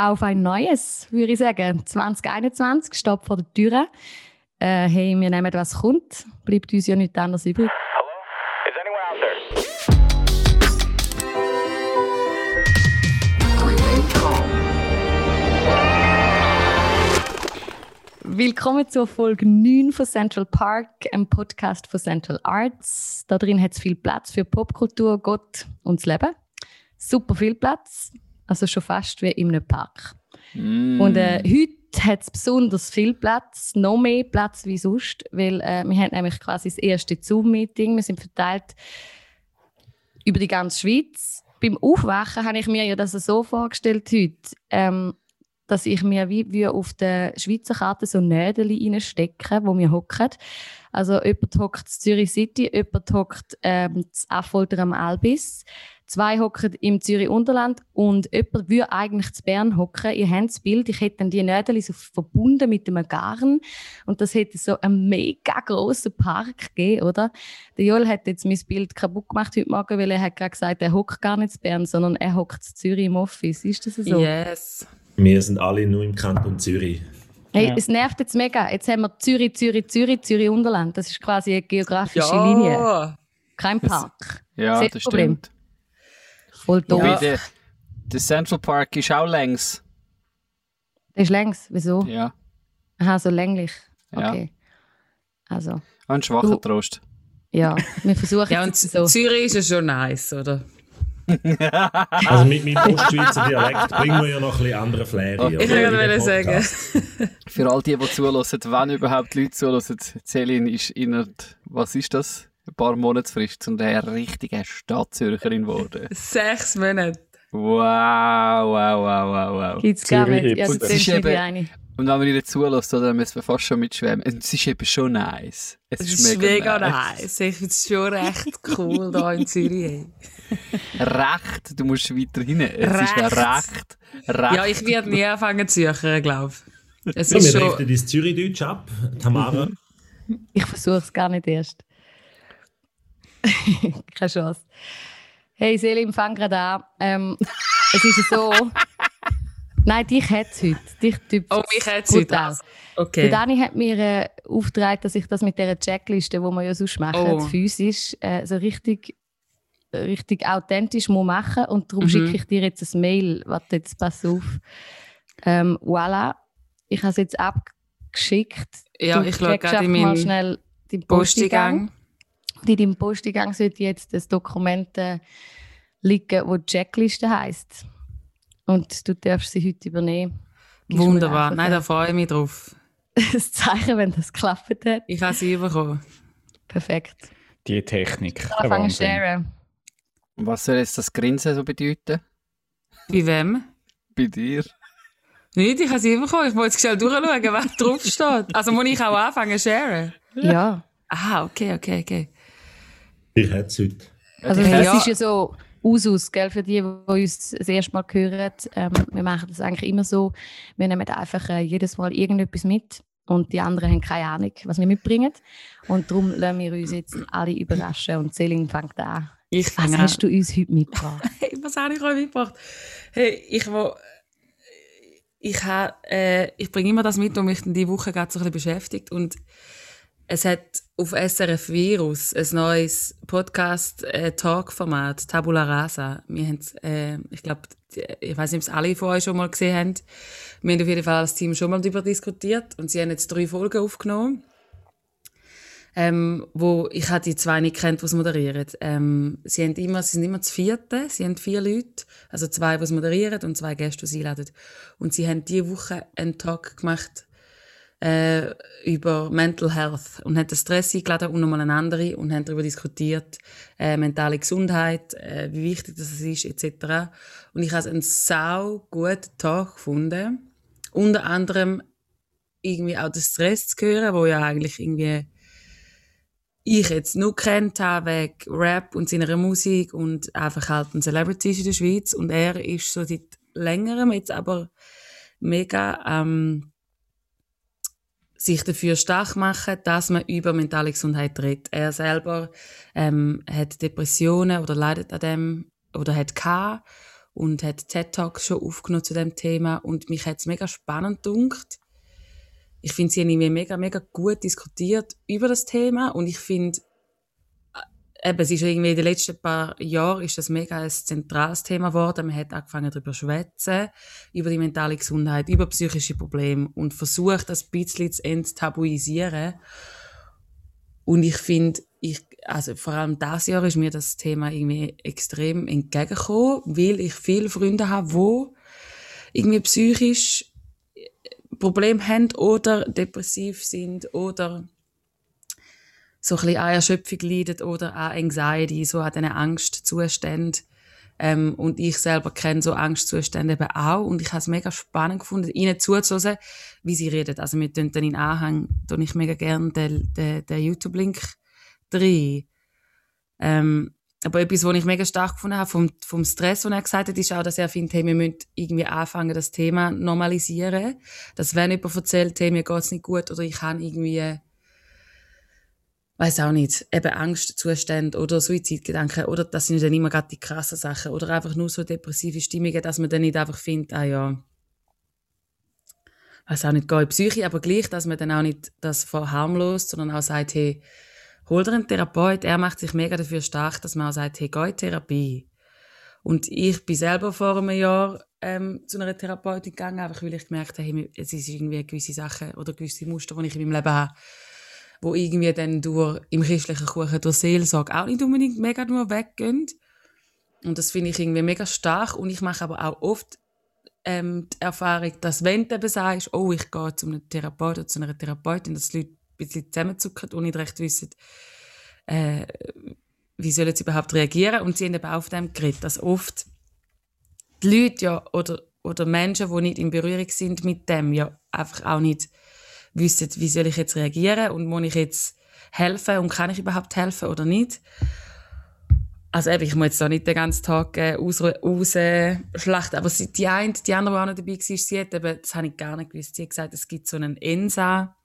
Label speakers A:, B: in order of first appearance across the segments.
A: auf ein neues, würde ich sagen. 2021 steht vor der Tür. Äh, hey, wir nehmen, was kommt. Bleibt uns ja nichts anderes übrig. Willkommen zur Folge 9 von Central Park, einem Podcast von Central Arts. Da drin hat es viel Platz für Popkultur, Gott und das Leben. Super viel Platz. Also schon fast wie in einem Park. Mm. Und äh, heute hat es besonders viel Platz, noch mehr Platz wie sonst, weil äh, wir haben nämlich quasi das erste Zoom-Meeting. Wir sind verteilt über die ganze Schweiz. Beim Aufwachen habe ich mir ja das so vorgestellt heute, ähm, dass ich mir wie, wie auf der Schweizer Karte so Nägel reinstecke, wo wir hocken. Also jemand hockt in Zürich City, jemand hockt ähm, in Affolter am Albis, Zwei hocken im Zürich Unterland und jemand würde eigentlich zu Bern hocken. Ihr habt das Bild, ich hätte dann die Nägel so verbunden mit einem Garn und das hätte so einen mega grossen Park gegeben, oder? Der Joel hat jetzt mein Bild kaputt gemacht heute Morgen, weil er hat gerade gesagt, er hockt gar nicht zu Bern, sondern er hockt zu Zürich im Office. Ist das so?
B: Yes.
C: Wir sind alle nur im Kanton Zürich.
A: Hey, ja. Es nervt jetzt mega. Jetzt haben wir Zürich, Zürich, Zürich, Zürich Unterland. Das ist quasi eine geografische ja. Linie. Kein Park.
D: Ja, das, das stimmt.
A: Voll doof. Ja.
D: Der, der Central Park ist auch längs.
A: Der ist längs? Wieso?
D: Ja.
A: Aha, so länglich. Okay. Ja. Also.
D: Ein schwacher du, Trost.
A: Ja, wir versuchen
B: Ja, und so. Zürich ist ja schon nice, oder?
C: also mit meinem Ostschweizer Dialekt bringen wir ja noch ein bisschen andere Flair
B: okay. Ich würde sagen.
D: Für all die, die zulassen, wenn überhaupt Leute zulassen, Celine ist innerhalb, was ist das? Ein paar Monatsfrist zu einer richtigen Stadtzürcherin geworden.
B: Sechs Monate.
D: Wow, wow, wow, wow,
A: wow. Gibt's gar nicht. Ja, das ist eben,
D: eine. Und wenn man ihr zulässt, dann müssen wir fast schon mitschwimmen. Es ist eben schon nice.
B: Es, es ist, mega, mega nice. nice. Ich finde es schon recht cool hier in Zürich.
D: recht, du musst weiter hin. Es recht. ist recht, recht.
B: Ja, ich werde nie anfangen zu suchen, glaube ich.
C: Es ja, ist wir schon... dein Zürich-Deutsch ab, Tamara.
A: ich versuche es gar nicht erst. Keine Chance. Hey Selim, fang gerade an. Ähm, es ist so. Nein, dich hat es heute. Dich typ
B: oh, mich hat es heute.
A: Auch. Okay. Der Dani hat mir äh, aufgetragen, dass ich das mit dieser Checkliste, die wir ja sonst machen, oh. physisch, äh, so richtig, richtig authentisch muss machen Und darum mhm. schicke ich dir jetzt ein Mail. Warte, jetzt pass auf. Ähm, voilà. Ich habe es jetzt abgeschickt.
B: Ja, du ich schaue gerade in meinem schnell
A: den Posteingang. Postigang in deinem Posteingang sollte jetzt das Dokument äh, liegen, das Checkliste heisst. Und du darfst sie heute übernehmen.
B: Gibst Wunderbar. Nein, da freue ich mich drauf.
A: das Zeichen, wenn das geklappt hat.
B: Ich habe sie bekommen.
A: Perfekt.
D: Die Technik.
A: Anfangen sharen.
D: Was soll jetzt das Grinsen so bedeuten?
B: Bei wem?
D: Bei dir.
B: Nicht, ich habe sie bekommen. Ich wollte jetzt schnell durchschauen, was draufsteht. Also muss ich auch anfangen zu sharen?
A: Ja.
B: Ah, okay, okay, okay.
C: Ich hätte es heute.
A: Also es ja. ist ja so Usus, gell, für die, die uns das erste Mal hören. Ähm, wir machen das eigentlich immer so. Wir nehmen einfach äh, jedes Mal irgendetwas mit und die anderen haben keine Ahnung, was wir mitbringen. Und darum lassen wir uns jetzt alle überraschen und Celine fängt an. Ich was hast du uns heute mitgebracht?
B: hey, was habe ich euch mitgebracht? Hey, ich will ich, äh, ich bringe immer das mit, was mich diese Woche gerade so ein bisschen beschäftigt. Und es hat auf SRF Virus ein neues Podcast-Talk-Format, Tabula Rasa. Wir haben, äh, ich glaube, ich weiß nicht, ob es alle von euch schon mal gesehen haben. Wir haben auf jeden Fall als Team schon mal darüber diskutiert und sie haben jetzt drei Folgen aufgenommen. Ähm, wo ich habe die zwei nicht kennt, es moderieren. Ähm, sie, haben immer, sie sind immer zu vierte, sie haben vier Leute, also zwei, es moderieren und zwei Gäste, die sie einladen. Und sie haben diese Woche einen Talk gemacht äh, über Mental Health und haben den Stress eingeladen und nochmal eine andere und haben darüber diskutiert, äh, mentale Gesundheit, äh, wie wichtig das ist, etc. Und ich habe einen sau guten Tag gefunden. Unter anderem irgendwie auch den Stress zu hören, wo ja eigentlich irgendwie ich jetzt nur kennt habe wegen Rap und seiner Musik und einfach halt ein Celebrity in der Schweiz und er ist so seit längerem jetzt aber mega ähm, sich dafür stark machen, dass man über mentale Gesundheit redet. Er selber ähm, hat Depressionen oder leidet an dem oder hat gehabt und hat TED Talks schon aufgenommen zu dem Thema und mich hat es mega spannend gedunkt. Ich finde, sie haben irgendwie mega, mega gut diskutiert über das Thema und ich finde, eben, es ist irgendwie in den letzten paar Jahren ist das mega ein zentrales Thema geworden. Man hat angefangen darüber zu schwätzen, über die mentale Gesundheit, über psychische Probleme und versucht, das ein bisschen zu enttabuisieren. Und ich finde, ich, also vor allem das Jahr ist mir das Thema irgendwie extrem entgegengekommen, weil ich viele Freunde habe, wo irgendwie psychisch Probleme haben oder depressiv sind oder so ein bisschen an Erschöpfung leiden oder an Anxiety, so an diesen Angstzuständen. Ähm, und ich selber kenne so Angstzustände eben auch. Und ich habe es mega spannend gefunden, ihnen zuzuhören, wie sie reden. Also wir tun dann in Anhang, tue ich mega gerne den, den, den YouTube-Link drin. Ähm, aber etwas, was ich mega stark gefunden habe vom, vom Stress, den er gesagt hat, ist auch, dass er findet, hey, wir müssen irgendwie anfangen, das Thema normalisieren. Dass wenn jemand erzählt, hey, mir geht's nicht gut oder ich habe irgendwie weiß auch nicht, eben Angstzustände oder Suizidgedanken oder das sind dann immer gerade die krassen Sachen oder einfach nur so depressive Stimmungen, dass man dann nicht einfach findet, ah ja, weiß auch nicht, gehe in Psyche, aber gleich, dass man dann auch nicht das verharmlost, sondern auch sagt, hey, hol dir einen Therapeut, er macht sich mega dafür stark, dass man auch sagt, hey, geh in Therapie. Und ich bin selber vor einem Jahr ähm, zu einer Therapeutin gegangen, einfach weil ich gemerkt habe, hey, es ist irgendwie gewisse Sachen oder gewisse Muster, die ich in meinem Leben habe, wo irgendwie dann durch, im christlichen Kuchen durch Seelsorge auch nicht unbedingt mega nur weggehen. Und das finde ich irgendwie mega stark. Und ich mache aber auch oft ähm, die Erfahrung, dass wenn du eben sagst, oh, ich gehe zu einem Therapeut oder zu einer Therapeutin, dass die Leute ein bisschen zusammenzucken und nicht recht wissen, äh, wie sollen sie überhaupt reagieren. Und sie haben eben auch auf dem geredet, dass oft die Leute ja, oder, oder Menschen, die nicht in Berührung sind mit dem, ja einfach auch nicht wissen, wie soll ich jetzt reagieren und muss ich jetzt helfen und kann ich überhaupt helfen oder nicht. Also eben, ich muss jetzt da nicht den ganzen Tag äh, ausschlachten, aus, aber sie, die eine, die andere, die auch noch dabei war, sie hat eben, das habe ich gar nicht gewusst, sie hat gesagt, es gibt so einen ENSA,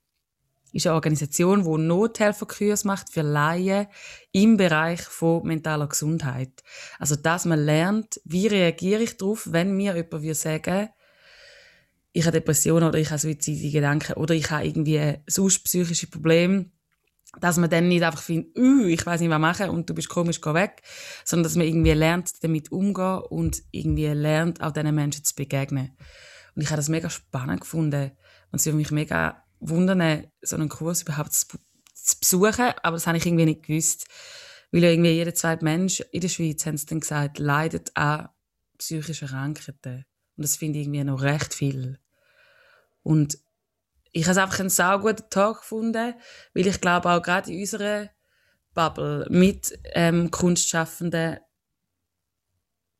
B: ist eine Organisation, die Nothelferkurs macht für Laien im Bereich von mentaler Gesundheit. Also, dass man lernt, wie reagiere ich darauf, wenn mir jemand würde sagen, ich habe Depressionen oder ich habe suizide Gedanken oder ich habe irgendwie sonst psychische Probleme, dass man dann nicht einfach findet, uh, ich weiß nicht, was machen und du bist komisch, geh weg, sondern dass man irgendwie lernt, damit umzugehen und irgendwie lernt, auch diesen Menschen zu begegnen. Und ich habe das mega spannend gefunden und es würde mich mega wundern, so einen Kurs überhaupt zu, zu besuchen, aber das habe ich irgendwie nicht gewusst, weil ja irgendwie jeder zweite Mensch in der Schweiz, haben sie dann gesagt, leidet an psychischen Krankheiten. Und das finde ich irgendwie noch recht viel. Und ich habe es einfach einen sauguten Tag gefunden, weil ich glaube auch gerade in unserer Bubble mit ähm, Kunstschaffenden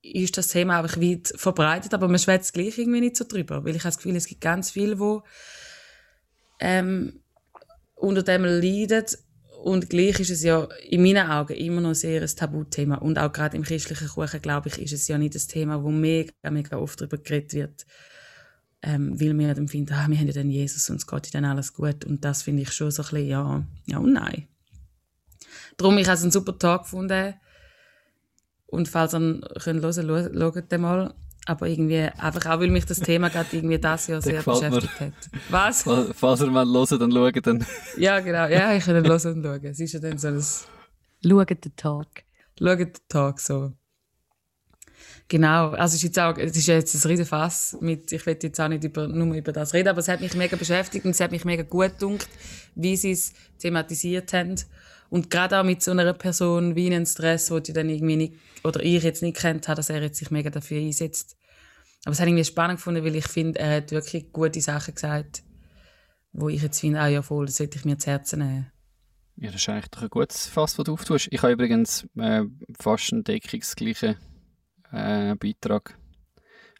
B: ist das Thema einfach weit verbreitet, aber man schwätzt gleich irgendwie nicht so drüber, weil ich habe das Gefühl, es gibt ganz viele, die ähm, unter dem leiden und gleich ist es ja in meinen Augen immer noch sehr ein Tabuthema. Und auch gerade im christlichen Kuchen, glaube ich, ist es ja nicht das Thema, wo mega, mega oft darüber geredet wird ähm, weil wir dann finden, ah, wir haben ja den Jesus und es geht dann alles gut. Und das finde ich schon so ein bisschen, ja, ja und nein. Darum, ich habe es einen super Tag gefunden. Und falls ihr könnt hören, schaut den mal. Aber irgendwie, einfach auch, weil mich das Thema gerade irgendwie das Jahr sehr beschäftigt mir. hat. Was?
D: Falls ihr mal hören, dann schauen. Dann.
B: ja, genau. Ja, ich kann dann hören und schauen. Es ist ja dann so ein...
A: Schaut den Tag.
B: Schaut den Tag, so. Genau, also es ist jetzt auch, es ist jetzt ein riesen Fass mit, ich will jetzt auch nicht über, nur über das reden, aber es hat mich mega beschäftigt und es hat mich mega gut gedacht, wie sie es thematisiert haben. Und gerade auch mit so einer Person wie einen Stress, wo die dann irgendwie nicht, oder ich jetzt nicht kennt habe, dass er jetzt sich mega dafür einsetzt. Aber es hat irgendwie spannend gefunden, weil ich finde, er hat wirklich gute Sachen gesagt, wo ich jetzt finde, ah ja voll, das sollte ich mir zu Herzen nehmen.
D: Ja, das ist eigentlich doch ein gutes Fass, was du auftust. Ich habe übrigens äh, fast ein deckungsgleiche äh, Beitrag.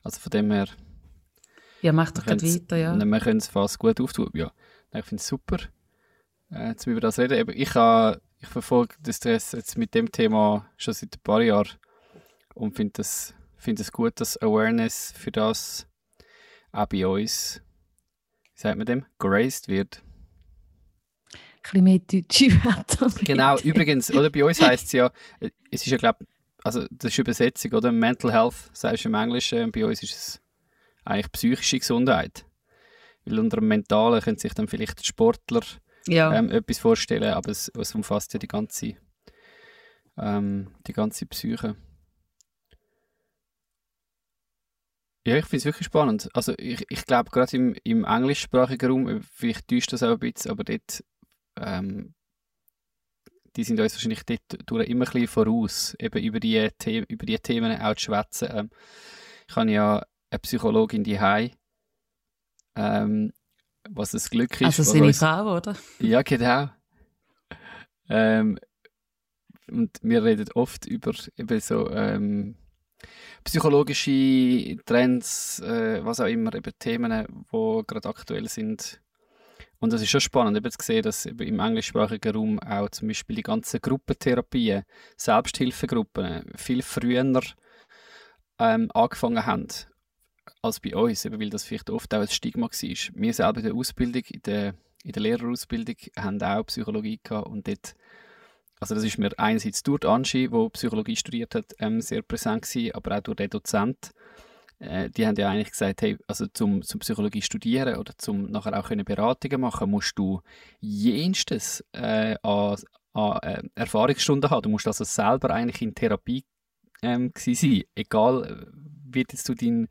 D: Also von dem her.
B: Ja, mach doch gerade weiter, ja.
D: Wir können es fast gut auftun. Ja, ich finde es super, äh, zu über das reden. Ich, ich verfolge das Stress jetzt mit dem Thema schon seit ein paar Jahren und finde es find gut, dass Awareness für das auch bei uns, wie sagt man dem, geraced wird.
A: Ein bisschen mehr deutsche Wörter.
D: Genau, übrigens, oder bei uns heisst es ja, es ist ja, glaube also das ist Übersetzung, oder? Mental Health, sagst du im Englischen, bei uns ist es eigentlich psychische Gesundheit. Weil unter dem Mentalen können sich dann vielleicht Sportler ja. ähm, etwas vorstellen, aber es, es, umfasst ja die ganze, ähm, die ganze Psyche. Ja, ich finde es wirklich spannend. Also ich, ich glaube, gerade im, im englischsprachigen Raum, vielleicht täuscht das auch ein bisschen, aber dort, ähm, die sind uns wahrscheinlich dort immer ein bisschen voraus, eben über die, The über die Themen auch zu schwätzen. Ähm, ich habe ja eine Psychologin die ähm, was das Glück ist.
B: Also seine uns... Frau, oder?
D: Ja, genau. Ähm, und wir reden oft über eben so ähm, psychologische Trends, äh, was auch immer, eben Themen, die gerade aktuell sind. Und das ist schon spannend, eben zu sehen, dass im englischsprachigen Raum auch zum Beispiel die ganzen Gruppentherapien, Selbsthilfegruppen viel früher ähm, angefangen haben als bei uns, eben weil das vielleicht oft auch ein Stigma war. Wir selber in der Ausbildung, in der, in der Lehrerausbildung, haben auch Psychologie gehabt und dort, also das ist mir einerseits durch die die Psychologie studiert hat, ähm, sehr präsent gewesen, aber auch durch den Dozent. Äh, die haben ja eigentlich gesagt, hey, also zum, zum Psychologie studieren oder zum nachher auch können Beratungen machen, musst du jenstes äh, an, an äh, Erfahrungsstunden haben. Du musst also selber eigentlich in Therapie ähm, sein, egal wie du deinen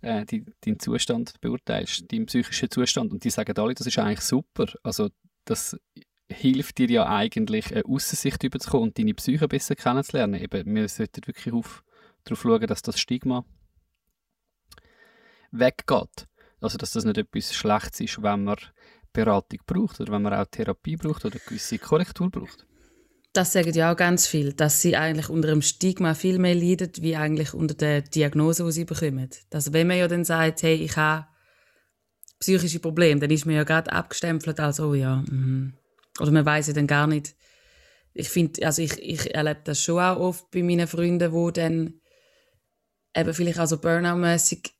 D: äh, dein Zustand beurteilst, deinen psychischen Zustand. Und die sagen alle, das ist eigentlich super. Also das hilft dir ja eigentlich, eine Aussicht zu bekommen und deine Psyche besser kennenzulernen. Eben, wir sollten wirklich auf, darauf schauen, dass das Stigma weggeht. Also dass das nicht etwas Schlechtes ist, wenn man Beratung braucht oder wenn man auch Therapie braucht oder eine gewisse Korrektur braucht.
B: Das sagen ja auch ganz viel, dass sie eigentlich unter dem Stigma viel mehr leiden, wie eigentlich unter der Diagnose, die sie bekommen. Also wenn man ja dann sagt, hey, ich habe psychische Probleme, dann ist man ja gerade abgestempelt als, oh ja, mm. oder man weiß ja dann gar nicht. Ich finde, also ich, ich erlebe das schon auch oft bei meinen Freunden, wo dann eben vielleicht auch so Burnout-mässig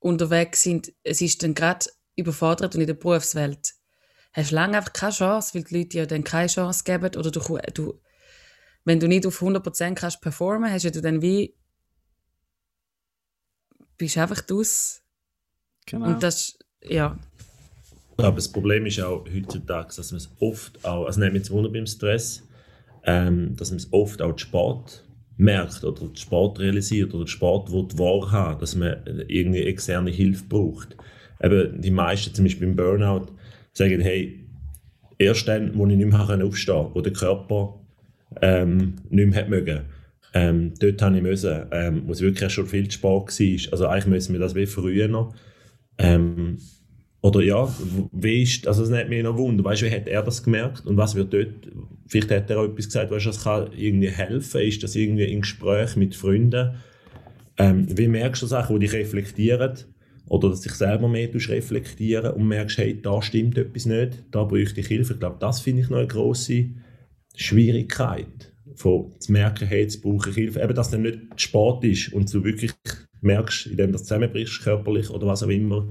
B: unterwegs sind. Es ist dann gerade überfordert und in der Berufswelt hast du lange einfach keine Chance, weil die Leute dir dann keine Chance geben oder du, du wenn du nicht auf 100% kannst performen, hast du dann wie bist einfach aus. Genau. Und das, ja.
C: Aber das Problem ist auch heutzutage, dass man es oft auch, also nicht jetzt Wunder beim Stress, ähm, dass man es oft auch Sport merkt oder Sport realisiert oder Sport will wahrhaben, dass man irgendwie externe Hilfe braucht. Eben die meisten, zum Beispiel beim Burnout, sagen, hey, erst dann, wo ich nicht mehr aufstehen konnte, wo der Körper ähm, nicht mehr mögen, ähm, dort habe ich müssen, ähm, wo es wirklich schon viel zu spät war. Also eigentlich müssen wir das wie früher ähm, oder ja, wie ist, also es nimmt mich noch Wunder, weißt wie hat er das gemerkt und was wird dort, vielleicht hat er auch etwas gesagt, weißt das kann irgendwie helfen, ist das irgendwie im Gespräch mit Freunden, ähm, wie merkst du Sachen, die dich reflektieren oder dass dich selber mehr reflektieren und merkst, hey, da stimmt etwas nicht, da bräuchte ich Hilfe. Ich glaube, das finde ich noch eine grosse Schwierigkeit, von zu merken, hey, jetzt brauche ich Hilfe. Eben, dass es nicht spät ist und du wirklich merkst, indem du zusammenbrichst, körperlich oder was auch immer.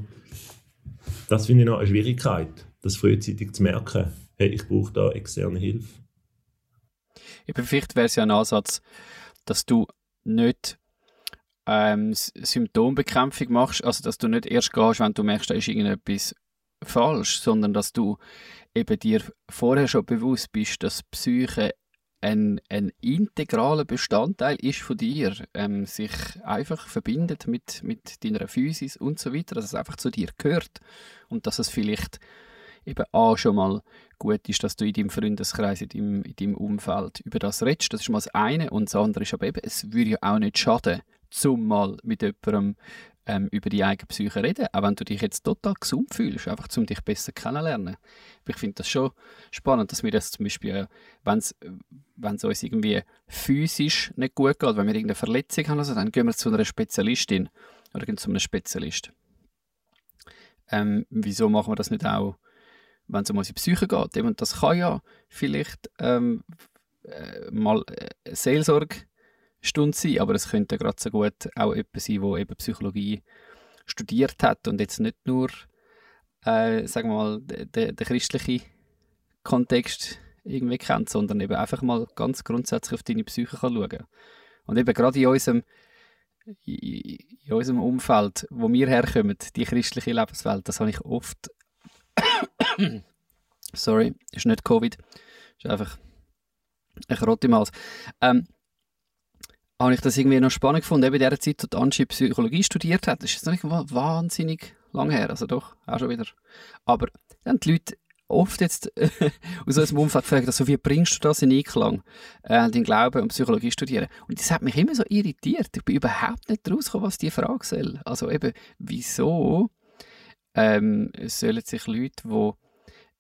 C: Das finde ich noch eine Schwierigkeit, das frühzeitig zu merken, hey, ich brauche da externe Hilfe.
D: Vielleicht wäre es ja ein Ansatz, dass du nicht ähm, Symptombekämpfung machst, also dass du nicht erst gehst, wenn du merkst, da ist irgendetwas falsch, sondern dass du eben dir vorher schon bewusst bist, dass Psyche ein, ein integraler Bestandteil ist von dir, ähm, sich einfach verbindet mit, mit deiner Physis und so weiter, dass es einfach zu dir gehört und dass es vielleicht eben auch schon mal gut ist, dass du in deinem Freundeskreis, in deinem, in deinem Umfeld über das redest. Das ist mal das eine. Und das andere ist aber eben, es würde ja auch nicht schaden, zum mal mit jemandem ähm, über die eigene Psyche reden, auch wenn du dich jetzt total gesund fühlst, einfach um dich besser kennenlernen. Aber ich finde das schon spannend, dass wir das zum Beispiel, äh, wenn es uns irgendwie physisch nicht gut geht, wenn wir irgendeine Verletzung haben, also dann gehen wir zu einer Spezialistin oder gehen zu einem Spezialist. Ähm, wieso machen wir das nicht auch, wenn es um unsere Psyche geht? Und das kann ja vielleicht ähm, äh, mal äh, Seelsorge Stunde sein, aber es könnte gerade so gut auch jemand sein, der eben Psychologie studiert hat und jetzt nicht nur, äh, sagen wir mal, den christlichen Kontext irgendwie kennt, sondern eben einfach mal ganz grundsätzlich auf deine Psyche kann schauen Und eben gerade in unserem, in unserem Umfeld, wo wir herkommen, die christliche Lebenswelt, das habe ich oft. Sorry, ist nicht Covid, ist einfach ein Rot im Hals. Ähm, habe ich das irgendwie noch spannend gefunden, eben in der Zeit, als Angie Psychologie studiert hat. Das ist noch nicht wahnsinnig lang her, also doch, auch schon wieder. Aber dann die Leute oft jetzt aus unserem Umfeld gefragt, also wie bringst du das in Einklang, äh, den Glauben und Psychologie studieren? Und das hat mich immer so irritiert. Ich bin überhaupt nicht rausgekommen, was die Frage soll. Also eben, wieso ähm, sollen sich Leute, die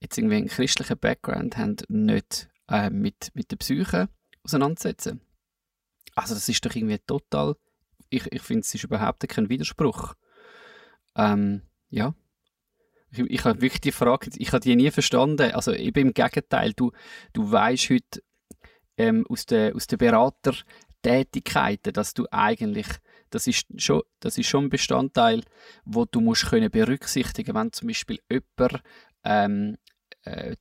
D: jetzt irgendwie einen christlichen Background haben, nicht äh, mit, mit der Psyche auseinandersetzen? Also das ist doch irgendwie total, ich, ich finde, es ist überhaupt kein Widerspruch. Ähm, ja, ich, ich habe wirklich die Frage, ich habe die nie verstanden. Also eben im Gegenteil, du, du weißt heute ähm, aus der, aus der Beratertätigkeiten, dass du eigentlich, das ist schon, das ist schon ein Bestandteil, wo du musst können berücksichtigen, wenn zum Beispiel jemand ähm, äh,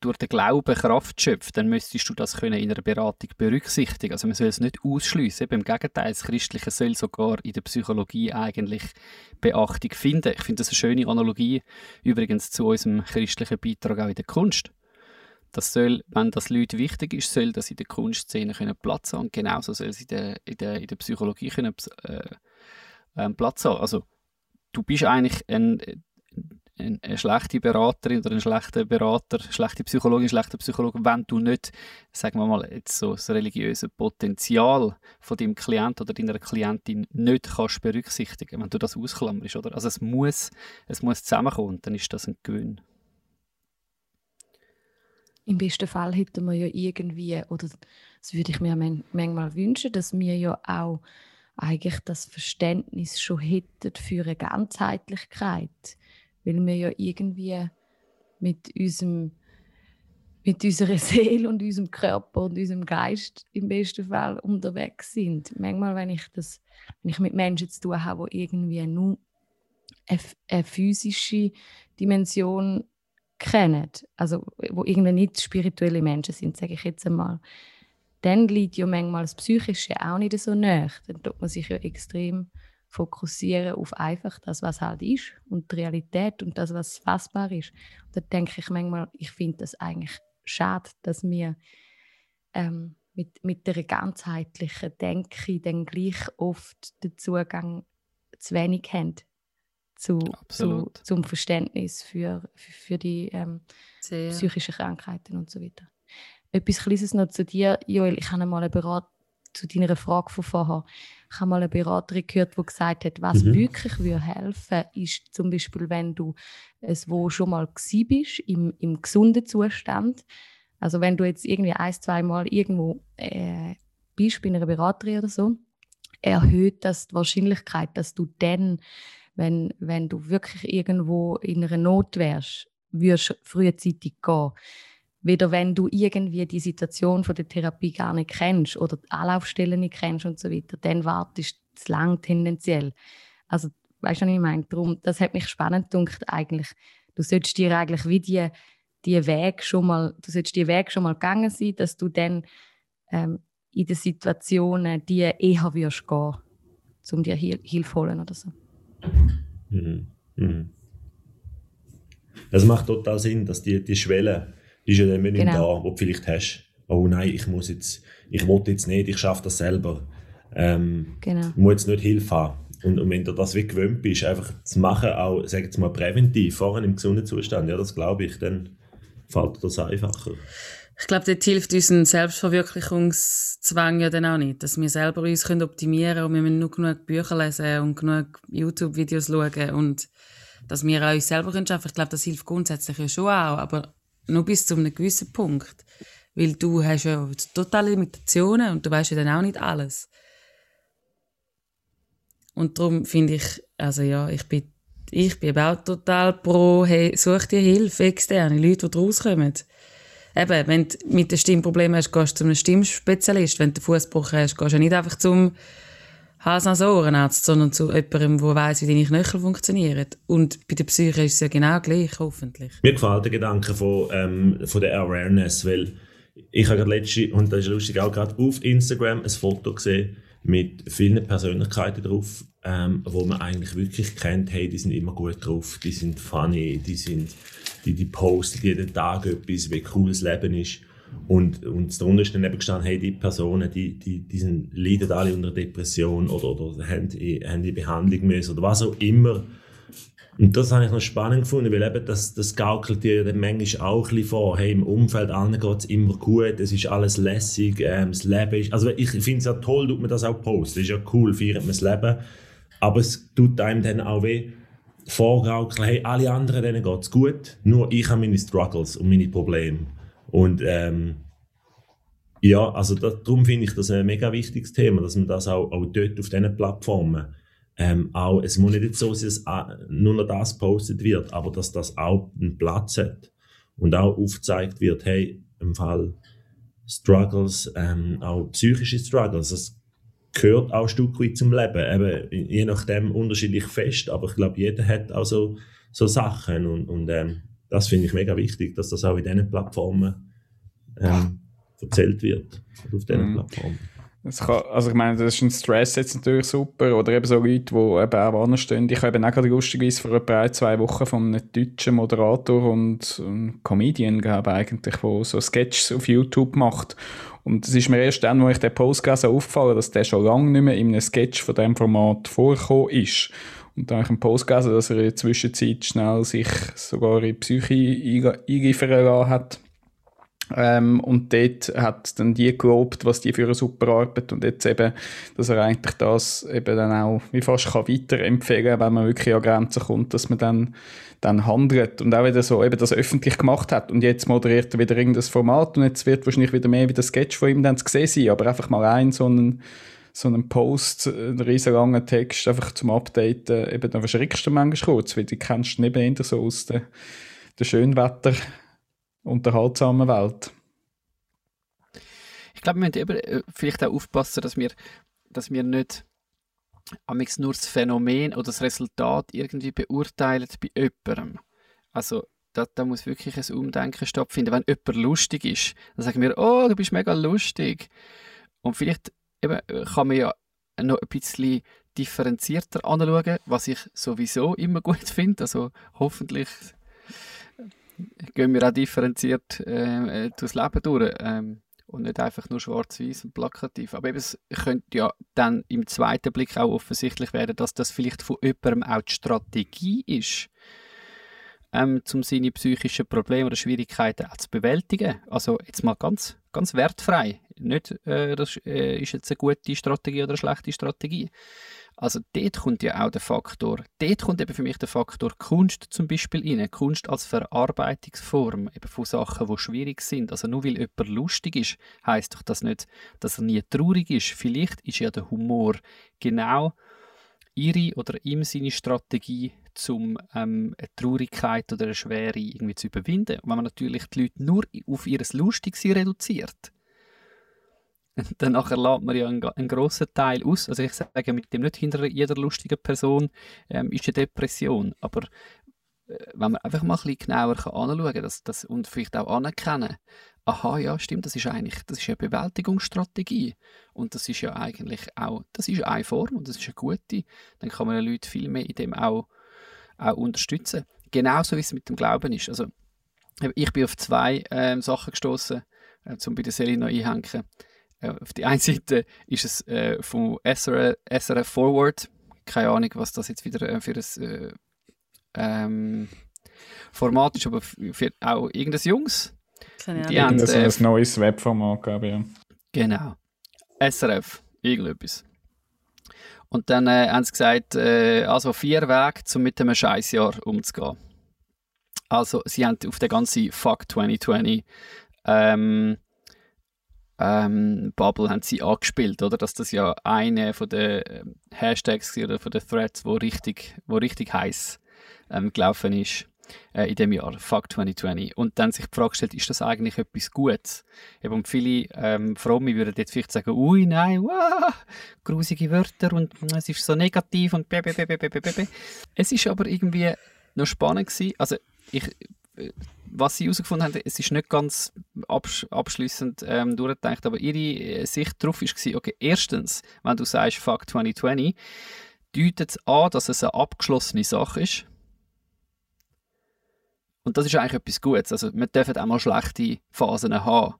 D: durch den Glauben Kraft schöpft, dann müsstest du das in einer Beratung berücksichtigen. Also man soll es nicht ausschließen. Im Gegenteil, das Christliche soll sogar in der Psychologie eigentlich Beachtung finden. Ich finde das eine schöne Analogie übrigens zu unserem christlichen Beitrag auch in der Kunst. Das soll, wenn das Leuten wichtig ist, soll das in der Kunstszene können Platz haben. Und genauso soll es in der, in der, in der Psychologie können, äh, äh, Platz haben. Also du bist eigentlich ein, eine schlechte Beraterin oder ein schlechter Berater, schlechte Psychologin, schlechter Psychologe, wenn du nicht, sagen wir mal, jetzt so das religiöse Potenzial von deinem Klient oder deiner Klientin nicht kannst berücksichtigen, wenn du das ausklammerst, oder? Also es muss, es muss zusammenkommen, dann ist das ein Gewinn.
A: Im besten Fall hätten wir ja irgendwie, oder das würde ich mir manchmal wünschen, dass wir ja auch eigentlich das Verständnis schon hätten für eine Ganzheitlichkeit weil wir ja irgendwie mit unserem mit unserer Seele und unserem Körper und unserem Geist im besten Fall unterwegs sind. Manchmal, wenn ich, das, wenn ich mit Menschen zu tun habe, die irgendwie nur eine, eine physische Dimension kennen, also wo irgendwie nicht spirituelle Menschen sind, sage ich jetzt einmal, dann liegt ja manchmal das Psychische auch nicht so nah. Dann tut man sich ja extrem fokussieren auf einfach das, was halt ist und die Realität und das, was fassbar ist. Und da denke ich manchmal, ich finde das eigentlich schade, dass wir ähm, mit, mit der ganzheitlichen Denke dann gleich oft den Zugang zu wenig haben zu, zu, zum Verständnis für, für, für die ähm, psychischen Krankheiten und so weiter. Etwas Kleines noch zu dir, Joel. Ich habe mal eine Beratung zu deiner Frage von vorher. Ich habe mal eine Beraterin gehört, die gesagt hat, was mhm. wirklich würde helfen ist zum Beispiel, wenn du es wo schon mal bist, im, im gesunden Zustand. Also wenn du jetzt irgendwie ein, zwei Mal irgendwo äh, bist bei einer Beraterin oder so, erhöht das die Wahrscheinlichkeit, dass du dann, wenn, wenn du wirklich irgendwo in einer Not wärst, würdest frühzeitig gehen Weder wenn du irgendwie die Situation von der Therapie gar nicht kennst oder die Anlaufstellen nicht kennst und so weiter, dann wartest du zu lang tendenziell. Also, weißt du, was ich meine? Darum, das hat mich spannend gedacht, eigentlich. Du solltest dir eigentlich wie die, die Weg schon mal, du solltest die Weg schon mal gegangen sein, dass du dann ähm, in den Situationen die eher wirst gehen, um dir Hil Hilfe holen oder so.
C: Mhm. Mhm. Das macht total Sinn, dass die, die Schwelle ist ja dann nicht genau. da, wo du vielleicht hast. Oh nein, ich muss jetzt, ich will jetzt nicht, ich schaffe das selber. Ähm, genau. Ich muss jetzt nicht Hilfe haben. Und, und wenn du das wie gewöhnt bist, einfach zu machen, auch, sag jetzt mal, präventiv, vorhin im gesunden Zustand, ja, das glaube ich, dann fällt dir das einfacher.
B: Ich glaube, dort hilft uns ein Selbstverwirklichungszwang ja dann auch nicht, dass wir selber uns können optimieren können und wir müssen nur genug Bücher lesen und genug YouTube-Videos schauen und dass wir auch uns selber können schaffen. Ich glaube, das hilft grundsätzlich ja schon auch, aber nur bis zu einem gewissen Punkt. Weil du hast ja totale Limitationen und du weißt ja dann auch nicht alles. Und darum finde ich, also ja, ich bin, ich bin auch total pro, hey, such dir Hilfe, externe Leute, die rauskommen. Eben, wenn du mit dem Stimmproblem hast, gehst du zu einem Stimmspezialist. Wenn du Fußbruch hast, gehst du nicht einfach zum Hals-Nasen-Ohrenarzt, sondern zu jemandem, der weiss, wie deine Knöchel funktionieren. Und bei der Psyche ist es ja genau gleich, hoffentlich.
C: Mir gefällt der Gedanke von, ähm, von der Awareness, weil ich habe gerade letzte, und das ist lustig, auch gerade auf Instagram ein Foto gesehen, mit vielen Persönlichkeiten drauf, ähm, wo man eigentlich wirklich kennt, hey, die sind immer gut drauf, die sind funny, die sind, die, die posten jeden Tag etwas, wie cool das Leben ist. Und, und darunter ist dann eben gestanden, hey, die Personen, die, die, die sind, leiden alle unter Depression oder, oder haben, haben die Behandlung müssen oder was auch immer. Und das habe ich noch spannend gefunden, weil eben das, das gaukelt dir dann manchmal auch ein bisschen vor. Hey, im Umfeld allen geht es immer gut, es ist alles lässig, ähm, das Leben ist... Also ich finde es ja toll, tut man das auch posten. Es ist ja cool, feiert man das Leben. Aber es tut einem dann auch weh, vorgaukeln, hey, alle anderen, denen geht es gut, nur ich habe meine Struggles und meine Probleme. Und ähm, ja, also das, darum finde ich das ein mega wichtiges Thema, dass man das auch, auch dort auf diesen Plattformen ähm, auch, es muss nicht so sein, dass nur noch das postet wird, aber dass das auch einen Platz hat und auch aufgezeigt wird, hey, im Fall Struggles, ähm, auch psychische Struggles, das gehört auch ein Stück weit zum Leben, eben je nachdem unterschiedlich fest, aber ich glaube, jeder hat auch so, so Sachen und, und ähm, das finde ich mega wichtig, dass das auch in diesen Plattformen ähm, erzählt wird, auf diesen mhm. Plattformen.
E: Kann, also ich meine, das ist ein Stress jetzt natürlich super. Oder eben so Leute, die eben auch anstehen. Ich habe eben auch gerade lustigerweise vor etwa zwei Wochen von einem deutschen Moderator und einem Comedian, glaube eigentlich, der so Sketches auf YouTube macht. Und es ist mir erst dann, wo ich den Post gelesen habe, aufgefallen, dass der schon lange nicht mehr in einem Sketch von diesem Format vorgekommen ist. Und dann habe ich einen Post gelesen, dass er in der Zwischenzeit schnell sich sogar in die Psyche eingeliefern lassen hat. Ähm, und dort hat dann die gelobt, was die für eine super Arbeit und jetzt eben, dass er eigentlich das eben dann auch wie fast kann weiterempfehlen, wenn man wirklich an Grenzen kommt, dass man dann, dann handelt. Und auch wieder so eben das öffentlich gemacht hat. Und jetzt moderiert er wieder irgendein Format und jetzt wird wahrscheinlich wieder mehr wie der Sketch von ihm dann zu sehen sein, aber einfach mal ein so einen so einen Post, einen riesen Text einfach zum Updaten, eben dann verschreckst du manchmal kurz, weil die kennst du nicht mehr so aus der, der Schönwetter unterhaltsamen Welt.
D: Ich glaube, wir müssen eben äh, vielleicht auch aufpassen, dass wir, dass wir nicht nur das Phänomen oder das Resultat irgendwie beurteilen bei jemandem. Also da, da muss wirklich ein Umdenken stattfinden. Wenn jemand lustig ist, dann sagen wir, oh, du bist mega lustig. Und vielleicht eben, kann man ja noch ein bisschen differenzierter anschauen, was ich sowieso immer gut finde. Also hoffentlich gehen wir auch differenziert äh, durchs Leben durch. Ähm, und nicht einfach nur schwarz-weiß und plakativ. Aber eben, es könnte ja dann im zweiten Blick auch offensichtlich werden, dass das vielleicht von jemandem auch die Strategie ist, ähm, um seine psychischen Probleme oder Schwierigkeiten auch zu bewältigen. Also jetzt mal ganz, ganz wertfrei. Nicht, äh, das äh, ist jetzt eine gute Strategie oder eine schlechte Strategie. Also dort kommt ja auch der Faktor, dort kommt eben für mich der Faktor Kunst zum Beispiel rein. Kunst als Verarbeitungsform eben von Sachen, die schwierig sind. Also nur weil jemand lustig ist, heißt doch das nicht, dass er nie traurig ist. Vielleicht ist ja der Humor genau ihre oder ihm seine Strategie, um ähm, eine Traurigkeit oder eine Schwere irgendwie zu überwinden. Wenn man natürlich die Leute nur auf ihr Lustigsein reduziert, dann nachher lädt man ja einen, einen grossen Teil aus. Also ich sage mit dem nicht hinter jeder lustigen Person ähm, ist eine Depression, aber äh, wenn man einfach mal ein bisschen genauer kann anschauen das, das, und vielleicht auch anerkennen, aha, ja, stimmt, das ist eigentlich das ist eine Bewältigungsstrategie und das ist ja eigentlich auch, das ist eine Form und das ist eine gute, dann kann man die Leute viel mehr in dem auch, auch unterstützen. Genauso wie es mit dem Glauben ist. Also ich bin auf zwei ähm, Sachen gestoßen, äh, um bei der Selina einhängen. Auf die einen Seite ist es äh, vom SRF, SRF Forward, keine Ahnung, was das jetzt wieder äh, für ein äh, ähm, Format ist, aber für auch irgendein Jungs.
E: Keine Die haben, äh, ein neues Webformat, glaube ich. Ja.
D: Genau. SRF, irgendetwas. Und dann äh, haben sie gesagt, äh, also vier Wege, um mit einem Scheißjahr umzugehen. Also, sie haben auf den ganzen Fuck 2020 ähm, ähm, Bubble haben sie angespielt, oder? Dass das ja eine von den ähm, Hashtags oder von den Threads, wo richtig, wo richtig heiß ähm, gelaufen ist äh, in dem Jahr, Fuck 2020. Und dann sich die Frage gestellt, ist das eigentlich etwas Gutes? Eben, viele ähm, Fromme würden jetzt vielleicht sagen, ui, nein, wow, grusige Wörter und es ist so negativ und bäh. Es ist aber irgendwie noch spannend gewesen. Also ich, äh, was sie herausgefunden haben, es ist nicht ganz absch abschließend ähm, durchgedacht, aber ihre äh, Sicht darauf war, okay, erstens, wenn du sagst Fuck 2020, deutet es an, dass es eine abgeschlossene Sache ist. Und das ist eigentlich etwas Gutes. Also, wir dürfen auch mal schlechte Phasen haben.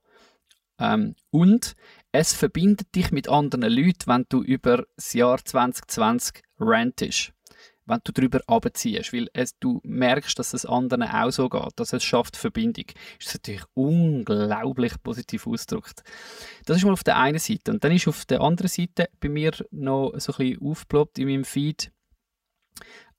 D: Ähm, und es verbindet dich mit anderen Leuten, wenn du über das Jahr 2020 rantest wenn du darüber abziehst, weil es, du merkst, dass es anderen auch so geht, dass es schafft Verbindung, ist das natürlich unglaublich positiv ausgedrückt. Das ist mal auf der einen Seite. Und dann ist auf der anderen Seite bei mir noch so ein bisschen aufgeploppt in meinem Feed,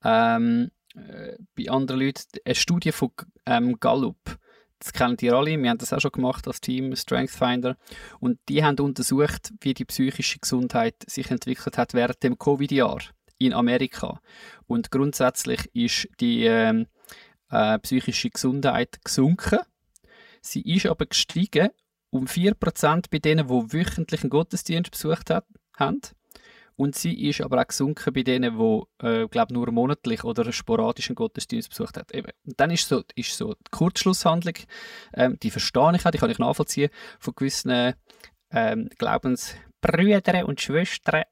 D: ähm, äh, bei anderen Leuten, eine Studie von ähm, Gallup. Das kennen die alle, wir haben das auch schon gemacht als Team Strength Finder. Und die haben untersucht, wie die psychische Gesundheit sich entwickelt hat während dem Covid-Jahr in Amerika. Und grundsätzlich ist die äh, äh, psychische Gesundheit gesunken. Sie ist aber gestiegen um 4% bei denen, die wöchentlich einen Gottesdienst besucht hat, haben. Und sie ist aber auch gesunken bei denen, die, äh, glaube nur monatlich oder sporadisch einen Gottesdienst besucht haben. Eben. Und dann ist so, ist so die Kurzschlusshandlung, ähm, die verstehe ich auch, die kann ich nachvollziehen, von gewissen ähm, Glaubensbrüdern und Schwestern,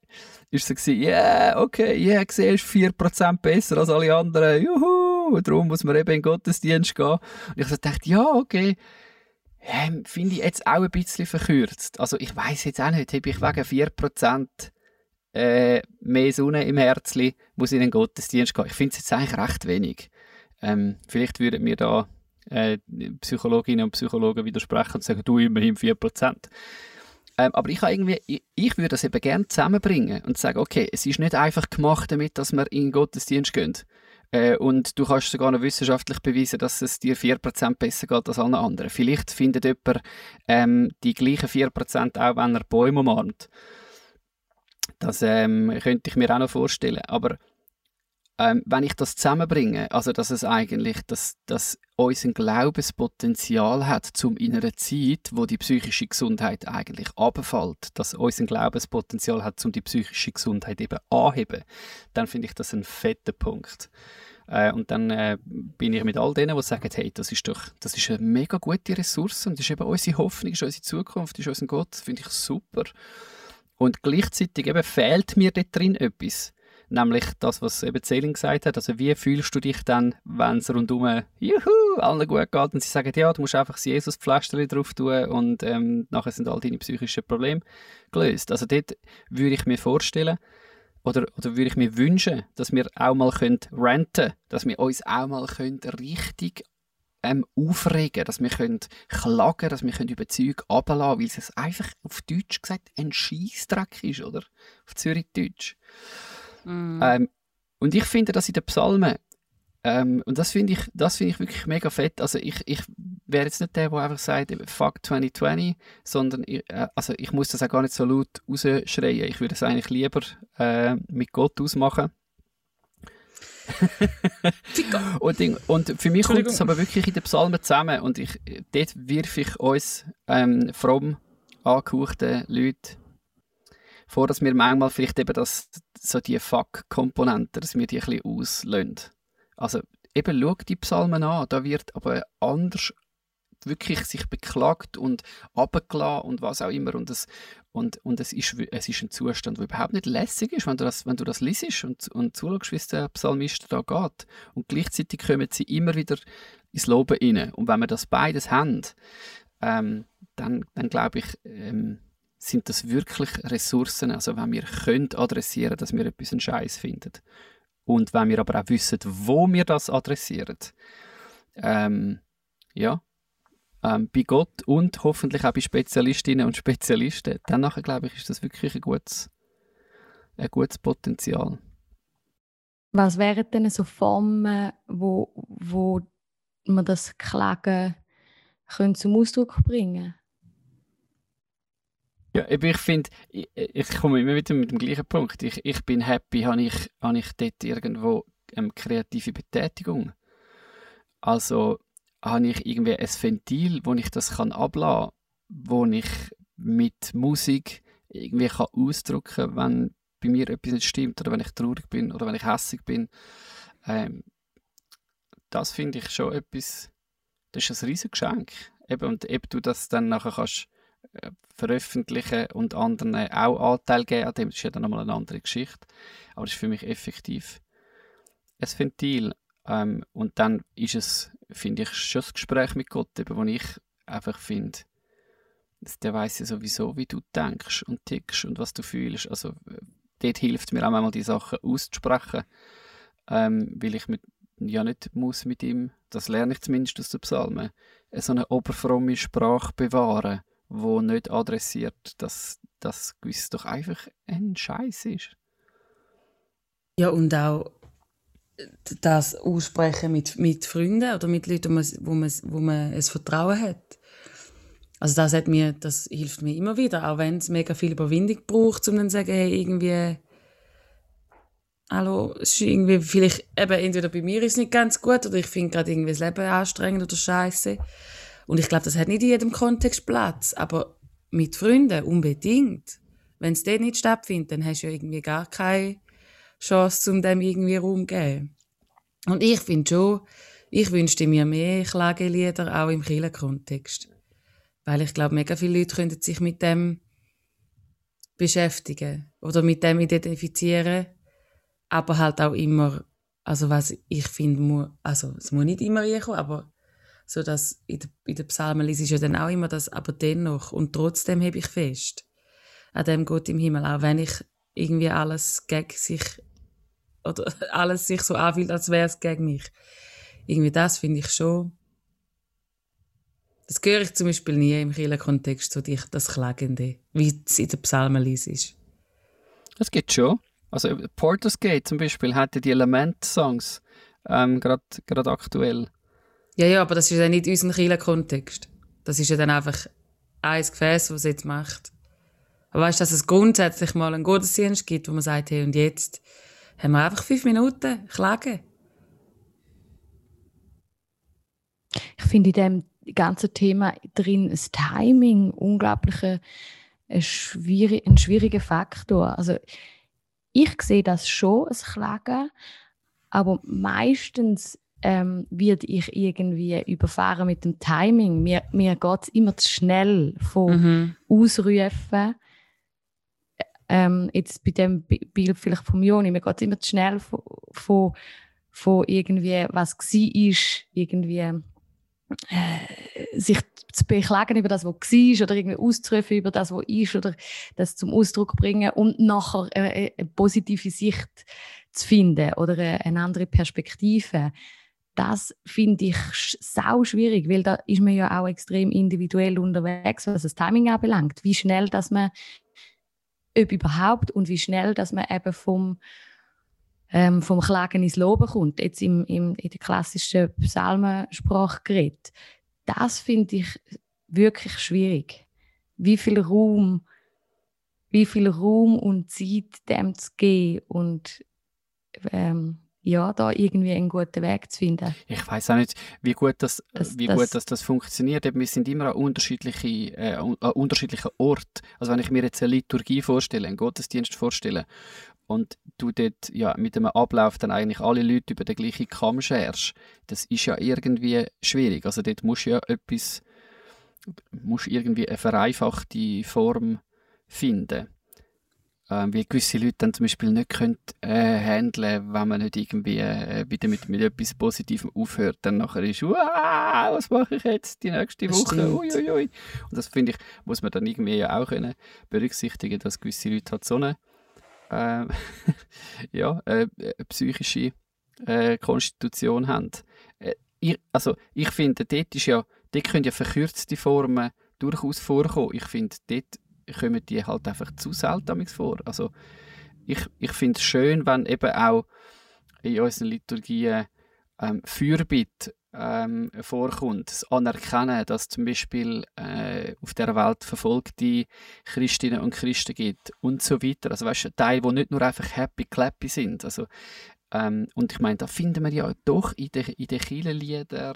D: ist so gewesen, ja, yeah, okay, ja, yeah, siehst 4% besser als alle anderen, juhu, darum muss man eben in den Gottesdienst gehen. Und ich so dachte, ja, okay, ähm, finde ich jetzt auch ein bisschen verkürzt. Also ich weiß jetzt auch nicht, habe ich wegen 4% äh, mehr Sonne im Herzli, muss in den Gottesdienst gehen. Ich finde es jetzt eigentlich recht wenig. Ähm, vielleicht würden mir da äh, Psychologinnen und Psychologen widersprechen und sagen, du immerhin 4%. Ähm, aber ich, irgendwie, ich, ich würde das eben gerne zusammenbringen und sagen, okay, es ist nicht einfach gemacht damit, dass wir in den Gottesdienst gehen. Äh, und du kannst sogar noch wissenschaftlich beweisen, dass es dir 4% besser geht als allen anderen. Vielleicht findet jemand ähm, die gleichen 4% auch, wenn er Bäume umarmt. Das ähm, könnte ich mir auch noch vorstellen. Aber ähm, wenn ich das zusammenbringe, also dass es eigentlich, dass, dass unser Glaubenspotenzial hat, zum in einer Zeit, wo die psychische Gesundheit eigentlich abfällt, dass unser Glaubenspotenzial hat, um die psychische Gesundheit eben anheben, dann finde ich das ein fetter Punkt. Äh, und dann äh, bin ich mit all denen, die sagen, hey, das ist doch, das ist eine mega gute Ressource und das ist eben unsere Hoffnung, ist unsere Zukunft, ist unser Gott, finde ich super. Und gleichzeitig eben fehlt mir dort drin etwas nämlich das, was eben Zelin gesagt hat. Also wie fühlst du dich dann, wenn es rundum juhu, allen gut geht und sie sagen, ja, du musst einfach das Jesus-Pflasterchen drauf tun und ähm, nachher sind all deine psychischen Probleme gelöst. Also dort würde ich mir vorstellen, oder, oder würde ich mir wünschen, dass wir auch mal können ranten dass wir uns auch mal können richtig ähm, aufregen dass wir können klagen dass wir können über Zeug runterlassen weil es einfach auf Deutsch gesagt ein Scheissdreck ist, oder? Auf Zürich-Deutsch. Mm. Ähm, und ich finde das in den Psalmen, ähm, und das finde ich, das ich wirklich mega fett. Also ich, ich wäre jetzt nicht der, der einfach sagt, fuck 2020, sondern ich, äh, also ich muss das auch gar nicht so laut rausschreien. Ich würde es eigentlich lieber äh, mit Gott ausmachen. und, und, für mich kommt es aber wirklich in den Psalmen zusammen und ich, dort wirf ich uns ähm, fromm angehauchten Leute vor, dass wir manchmal vielleicht eben das, so die Fuck-Komponenten, dass wir die ein bisschen auslösen. Also eben, schau die Psalmen an, da wird aber anders wirklich sich beklagt und abgeladen und was auch immer und es, und, und es, ist, es ist ein Zustand, der überhaupt nicht lässig ist, wenn du das, wenn du das liest und, und zuschaust, wie es der Psalmist da geht. Und gleichzeitig kommen sie immer wieder ins Loben rein. Und wenn wir das beides haben, ähm, dann, dann glaube ich, ähm, sind das wirklich Ressourcen, also wenn wir können adressieren, dass wir etwas einen Scheiß finden. Und wenn wir aber auch wissen, wo wir das adressieren, ähm, ja, ähm, bei Gott und hoffentlich auch bei Spezialistinnen und Spezialisten, dann glaube ich, ist das wirklich ein gutes, ein gutes Potenzial.
A: Was wären denn so Formen, wo, wo man das Klagen zum Ausdruck bringen
D: Ja, ich finde, ich, ich, komme immer wieder mit dem gleichen Punkt. Ich, ich bin happy, habe ich, habe ich dort irgendwo eine kreative Betätigung. Also habe ich irgendwie ein Ventil, wo ich das kann ablassen kann, wo ich mit Musik irgendwie kann ausdrücken kann, wenn bei mir etwas nicht stimmt oder wenn ich traurig bin oder wenn ich hässig bin. Ähm, das finde ich schon etwas das ist ein riesiges Geschenk. Eben, und eben du das dann nachher kannst veröffentlichen und anderen auch Anteil geben an dem, das ist ja dann nochmal eine andere Geschichte. Aber das ist für mich effektiv ein Ventil. Ähm, und dann ist es, finde ich, schon das Gespräch mit Gott, eben, wo ich einfach finde, der weiß ja sowieso, wie du denkst und tickst und was du fühlst. Also dort hilft mir auch manchmal die Sachen auszusprechen, ähm, weil ich mit, ja nicht muss mit ihm, das lerne ich zumindest aus den Psalmen, so eine oberfromme Sprache bewahren, wo nicht adressiert, dass das gewiss doch einfach ein Scheiß ist.
B: Ja, und auch das aussprechen mit, mit Freunden oder mit Leuten, wo man, wo man, wo man ein Vertrauen hat. Also das, hat mir, das hilft mir immer wieder, auch wenn es mega viel Überwindung braucht, um dann zu sagen, hey, irgendwie, hallo, es ist irgendwie, vielleicht, eben, entweder bei mir ist es nicht ganz gut oder ich finde gerade irgendwie das Leben anstrengend oder scheiße. Und ich glaube, das hat nicht in jedem Kontext Platz, aber mit Freunden unbedingt. Wenn es dort nicht stattfindet, dann hast du ja irgendwie gar keine Chance, um dem irgendwie Raum zu geben. Und ich finde schon, ich wünschte mir mehr Klagelieder, auch im Kirchenkontext. Weil ich glaube, mega viele Leute können sich mit dem beschäftigen oder mit dem identifizieren, aber halt auch immer, also was ich finde, also es muss nicht immer reinkommen, aber so dass in der, in der Psalmen ist ja dann auch immer das, aber dennoch und trotzdem habe ich fest an dem Gott im Himmel, auch wenn ich irgendwie alles gegen sich oder alles sich so anfühlt, als wäre es gegen mich. Irgendwie das finde ich schon das höre ich zum Beispiel nie im Kirchenkontext, so die, das Klagende, wie es in den Psalmen ist.
D: Das geht schon. Also Porter's Gate zum Beispiel hat die Element-Songs ähm, gerade aktuell.
B: Ja, ja, aber das ist ja nicht unser Kirchenkontext. Das ist ja dann einfach ein Gefäß, was es jetzt macht. Aber weißt du, dass es grundsätzlich mal einen Gottesdienst gibt, wo man sagt, hey, und jetzt haben wir einfach fünf Minuten Klagen.
A: Ich finde in dem ganze Thema drin das Timing unglaublich ein, schwierig, ein schwieriger Faktor. Also ich sehe das schon, das Klagen, aber meistens ähm, werde ich irgendwie überfahren mit dem Timing. Mir, mir geht es immer zu schnell von mhm. Ausrufen. Ähm, jetzt bei dem Bild vielleicht vom Joni, mir geht es immer zu schnell von, von, von irgendwie, was war, irgendwie äh, sich zu beklagen über das, was war, oder irgendwie auszurufen über das, was ist, oder das zum Ausdruck bringen und nachher eine, eine positive Sicht zu finden oder eine andere Perspektive. Das finde ich sau schwierig, weil da ist man ja auch extrem individuell unterwegs, was das Timing anbelangt. Wie schnell, dass man, ob überhaupt, und wie schnell, dass man eben vom, ähm, vom Klagen ins Loben kommt, jetzt im, im, in der klassischen Psalmensprache. Das finde ich wirklich schwierig. Wie viel Raum, wie viel Raum und Zeit dem zu geben und ähm, ja, da irgendwie einen guten Weg zu finden.
D: Ich weiß auch nicht, wie gut das, das wie das, gut das, das funktioniert. Wir sind immer an, unterschiedliche, äh, an unterschiedlichen Orten. Also wenn ich mir jetzt eine Liturgie vorstelle, einen Gottesdienst vorstelle und du dort ja, mit einem Ablauf dann eigentlich alle Leute über den gleichen Kamm scherst, das ist ja irgendwie schwierig. Also dort musst du ja etwas, musst irgendwie eine vereinfachte Form finden. Ähm, weil gewisse Leute dann zum Beispiel nicht können, äh, handeln, wenn man nicht irgendwie äh, wieder mit, mit etwas Positivem aufhört. Dann nachher ist, was mache ich jetzt die nächste Woche? Uiuiui. Und das finde ich, muss man dann irgendwie ja auch können berücksichtigen, dass gewisse Leute halt so eine äh, ja, äh, psychische äh, Konstitution haben. Äh, ich, also ich finde, dort, ist ja, dort können ja verkürzte Formen durchaus vorkommen. Ich finde, dort kommen die halt einfach zu selten vor. Also ich, ich finde es schön, wenn eben auch in unseren Liturgien ähm, Fürbitte ähm, vorkommt, das Anerkennen, dass zum Beispiel äh, auf der Welt verfolgte Christinnen und Christen gibt und so weiter. Also weißt du, Teil, wo nicht nur einfach happy clappy sind. Also ähm, und ich meine, da finden wir ja doch in den in den Kirchenliedern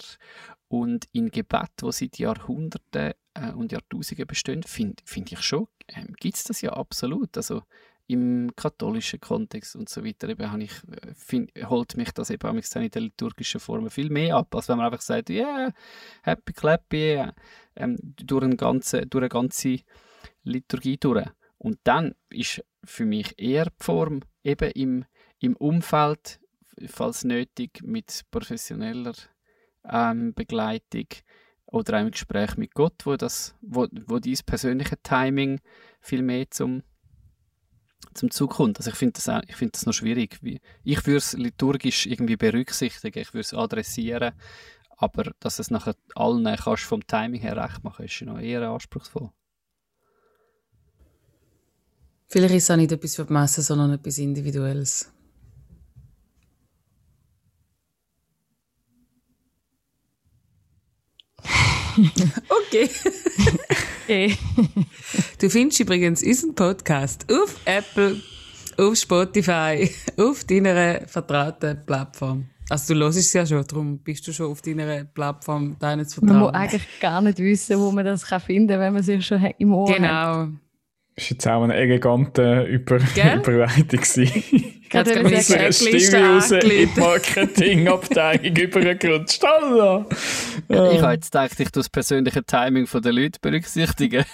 D: und in Gebet, wo seit Jahrhunderten äh, und Jahrtausenden bestehen, finde find ich schon, ähm, gibt es das ja absolut. Also im katholischen Kontext und so weiter eben ich, äh, find, holt mich das eben in der liturgischen Form viel mehr ab, als wenn man einfach sagt, ja, yeah, happy clappy, ähm, durch, eine ganze, durch eine ganze Liturgie durch. Und dann ist für mich eher die Form eben im, im Umfeld, falls nötig, mit professioneller ähm, Begleitung oder einem Gespräch mit Gott, wo, das, wo, wo dieses persönliche Timing viel mehr zum, zum Zug kommt. Also ich finde das, auch, find das noch schwierig. Ich würde es liturgisch irgendwie berücksichtigen, ich würde es adressieren, aber dass es nachher allen kannst vom Timing her recht machen, ist noch eher anspruchsvoll.
B: Vielleicht ist es auch nicht etwas für die Masse, sondern etwas Individuelles. okay. okay. Du findest übrigens unseren Podcast auf Apple, auf Spotify, auf deiner vertrauten Plattform. Also du hörst es ja schon, darum bist du schon auf deiner Plattform deines Vertrauens.
A: Man muss eigentlich gar nicht wissen, wo man das finden kann, wenn man sich schon im Ohr
B: genau.
A: hat.
B: Genau.
E: Das war jetzt auch eine elegante Über Überleitung.
A: Gerade
E: wenn ich eine Stimme raus in die Marketingabteilung übergerutscht. Also.
D: Ja. Ich habe jetzt gedacht, ich das persönliche Timing der Leute berücksichtigen.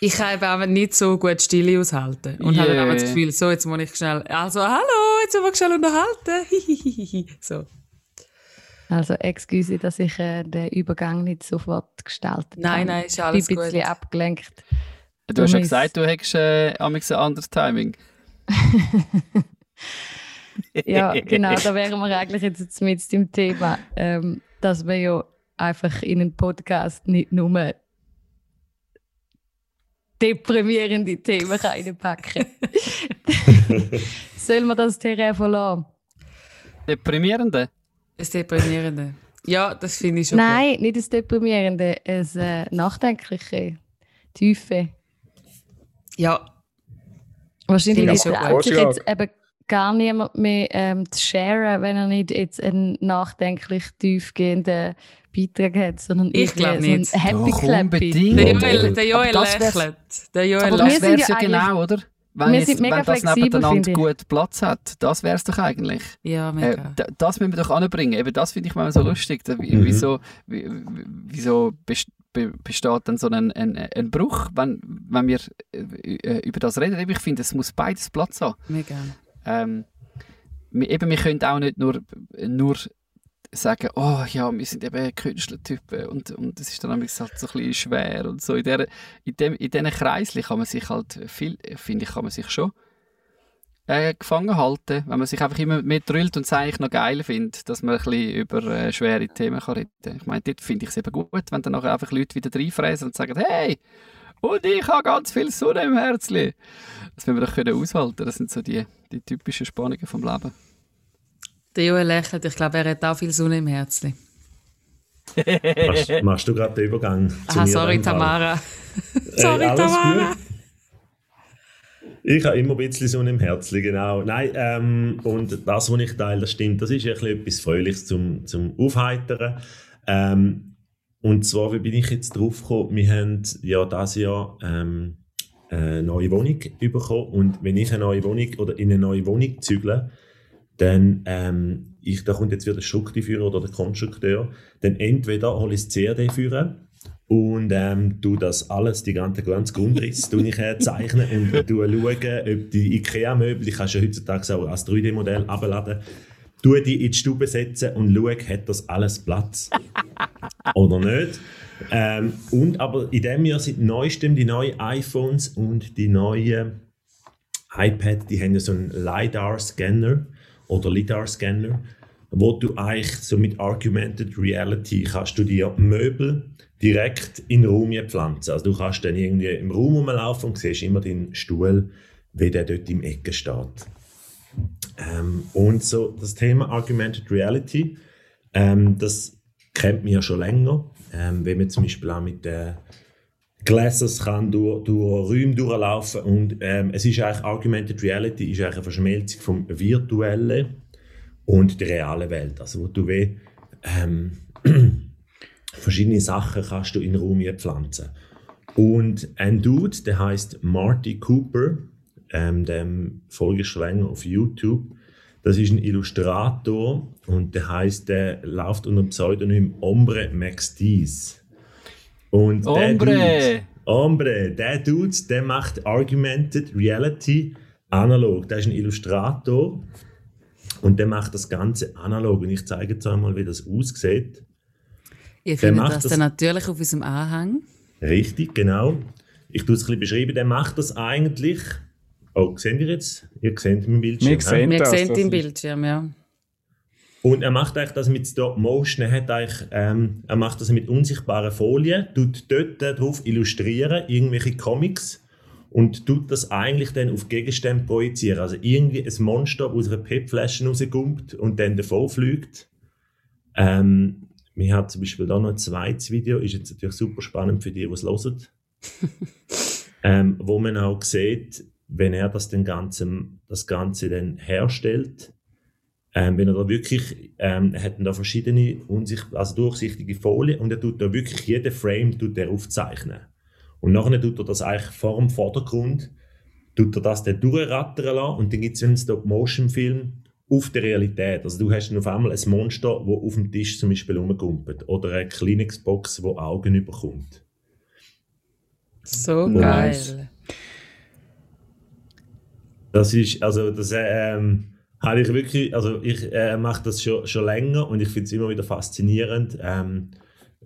B: Ich kann aber nicht so gut Stille aushalten. Und yeah. habe dann das Gefühl, so, jetzt muss ich schnell, also, hallo, jetzt muss ich schnell unterhalten. so.
A: Also, excuse, dass ich äh, den Übergang nicht sofort gestaltet
B: habe. Nein, nein, ist alles
A: gut. Ich bin ein bisschen abgelenkt.
D: Du hast ja gesagt, du hättest äh, ein anderes Timing.
A: ja, genau, da wären wir eigentlich jetzt mit dem Thema, ähm, dass wir ja einfach in einen Podcast nicht nur deprimierende Themen reinpacken Soll man das Terrain verlassen?
D: Deprimierende?
B: Das Deprimierende. Ja, das finde ich schon.
A: Nein, gut. nicht das Deprimierende, das äh, Nachdenkliche, Tiefe.
B: Ja.
A: Wahrscheinlich ja, traut sich jetzt eben gar niemand mehr ähm, zu sharen, wenn er nicht jetzt einen nachdenklich tiefgehenden Beitrag hat, sondern
B: ich glaube so nicht.
A: Happy
D: Doch,
A: Clappy.
B: Der Joel, der Joel lächelt. Der Joel
D: aber das wäre ja genau, oder? Wenn, jetzt, wenn das nebeneinander gut Platz hat, das wäre es doch eigentlich.
B: Ja, mega.
D: Äh, das müssen wir doch anbringen. Eben das finde ich mal so lustig. Mhm. Wieso, wieso besteht dann so ein, ein, ein Bruch, wenn, wenn wir äh, über das reden. Ich finde, es muss beides Platz haben.
B: Mega.
D: Ähm, wir, eben, wir können auch nicht nur, nur sagen, oh ja, wir sind eben Künstlertypen und, und das ist dann halt so ein bisschen schwer und so. In, der, in, dem, in diesen Kreisen kann man sich halt viel, finde ich, kann man sich schon äh, gefangen halten, wenn man sich einfach immer mehr drüllt und es eigentlich noch geil findet, dass man ein bisschen über äh, schwere Themen kann reden kann. Ich meine, dort finde ich es eben gut, wenn dann nachher einfach Leute wieder reinfräsen und sagen, hey, und ich habe ganz viel Sonne im Herzli. Das müssen wir doch können aushalten. Das sind so die, die typischen Spannungen vom Leben.
B: Der Joel lächelt. Ich glaube, er hat auch viel Sonne im Herzli.
C: machst, machst, du gerade den Übergang?
B: Ah, sorry, Tamara. sorry, Tamara.
C: Ich habe immer ein bisschen so im Herzen, genau. Nein, ähm, und das, was ich teile, das stimmt. Das ist etwas Fröhliches zum, zum Aufheitern. Ähm, und zwar, wie bin ich jetzt drauf gekommen? Wir haben ja dieses Jahr ähm, eine neue Wohnung bekommen. Und wenn ich eine neue Wohnung oder in eine neue Wohnung zügle, dann, ähm, ich, da kommt jetzt wieder der Strukturführer oder der Konstrukteur, dann entweder hole ich das CAD führen und ähm, du das alles, die ganze, ganze Grundriss, tue ich äh, zeichnen und du schauen, ob die IKEA-Möbel, ich kann ja heutzutage auch als 3D-Modell abladen, du die in die Stube setzen und schau, hat das alles Platz oder nicht. Ähm, und aber in dem Jahr sind neuestem die neuen iPhones und die neuen iPad, die haben ja so einen LiDAR-Scanner oder LiDAR-Scanner, wo du eigentlich so mit Argumented Reality kannst du dir Möbel direkt in den Raum pflanzen. Also du kannst dann irgendwie im Raum rumlaufen und siehst immer den Stuhl, wie der dort im Ecke steht. Ähm, und so das Thema Argumented Reality, ähm, das kennt man ja schon länger. Ähm, wenn man zum Beispiel auch mit den Glasses kann durch, durch Räume durchlaufen und ähm, es ist eigentlich Argumented Reality ist eigentlich eine Verschmelzung vom virtuellen und der realen Welt. Also wo du wie, ähm, verschiedene Sachen kannst du in den Raum pflanzen. Und ein Dude, der heißt Marty Cooper, ähm, dem folge schon länger auf YouTube. Das ist ein Illustrator und der heißt, der läuft unter dem Pseudonym Ombre Max Dees. Und der
D: Ombre!
C: Dude, Ombre, der Dude, der macht Argumented Reality analog. Der ist ein Illustrator und der macht das Ganze analog. Und ich zeige jetzt einmal, wie das aussieht.
B: Ihr findet
C: macht
B: das
C: das-
B: dann natürlich auf unserem Anhang.
C: Richtig, genau. Ich tue es ein bisschen beschreiben. Der macht das eigentlich. Oh, seht ihr jetzt? Ihr seht mein Bildschirm.
E: Wir sehen
B: Wir
E: das.
B: sehen
E: das
B: den Bildschirm, ja.
C: Und er macht eigentlich das mit Stop Motion. Er, hat eigentlich, ähm, er macht das mit unsichtbaren Folien, tut dort drauf illustrieren, irgendwelche Comics und tut das eigentlich dann auf Gegenstände projizieren. Also irgendwie ein Monster aus einer PET-Flasche rauskommt und dann davon fliegt. Ähm, wir haben zum Beispiel da noch ein zweites Video, ist jetzt natürlich super spannend für die, die es hören. ähm, wo man auch sieht, wenn er das, den ganzen, das Ganze dann herstellt, ähm, wenn er da wirklich, ähm, er hat da verschiedene unsicht also durchsichtige Folien und er tut da wirklich jeden Frame tut er aufzeichnen. Und nachher tut er das eigentlich vor dem Vordergrund, tut er das dann durchrattern lassen und dann gibt es einen Stop-Motion-Film auf der Realität. Also du hast auf einmal ein Monster, das auf dem Tisch zum Beispiel rumkumpelt oder eine Kleenex-Box, wo Augen überkommt.
B: So
C: Nice.
B: geil.
C: Das ist, also das ähm, habe ich wirklich, also ich äh, mache das schon, schon länger und ich finde es immer wieder faszinierend, ähm,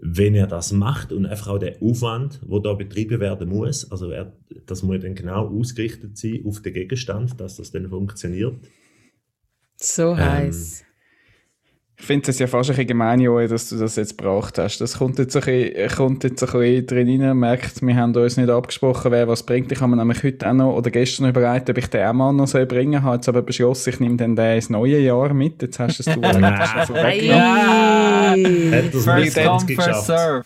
C: wenn er das macht und einfach auch der Aufwand, wo da betrieben werden muss, also er, das muss dann genau ausgerichtet sein auf den Gegenstand, dass das dann funktioniert.
B: So
C: Ähm,
B: heiß.
E: Ich finde es ja fast ein bisschen gemein, Joey, dass du das jetzt gebraucht hast. Das kommt jetzt ein bisschen, kommt jetzt ein bisschen drin rein, merkt, wir haben uns nicht abgesprochen, wer was bringt. Ich habe mir nämlich heute auch noch, oder gestern überlegt, ob ich den auch mal noch soll bringen soll. Jetzt aber beschlossen, ich nehme den ins neue Jahr mit. Jetzt hast du es du schon vorweggenommen. First come,
C: 20
D: first serve.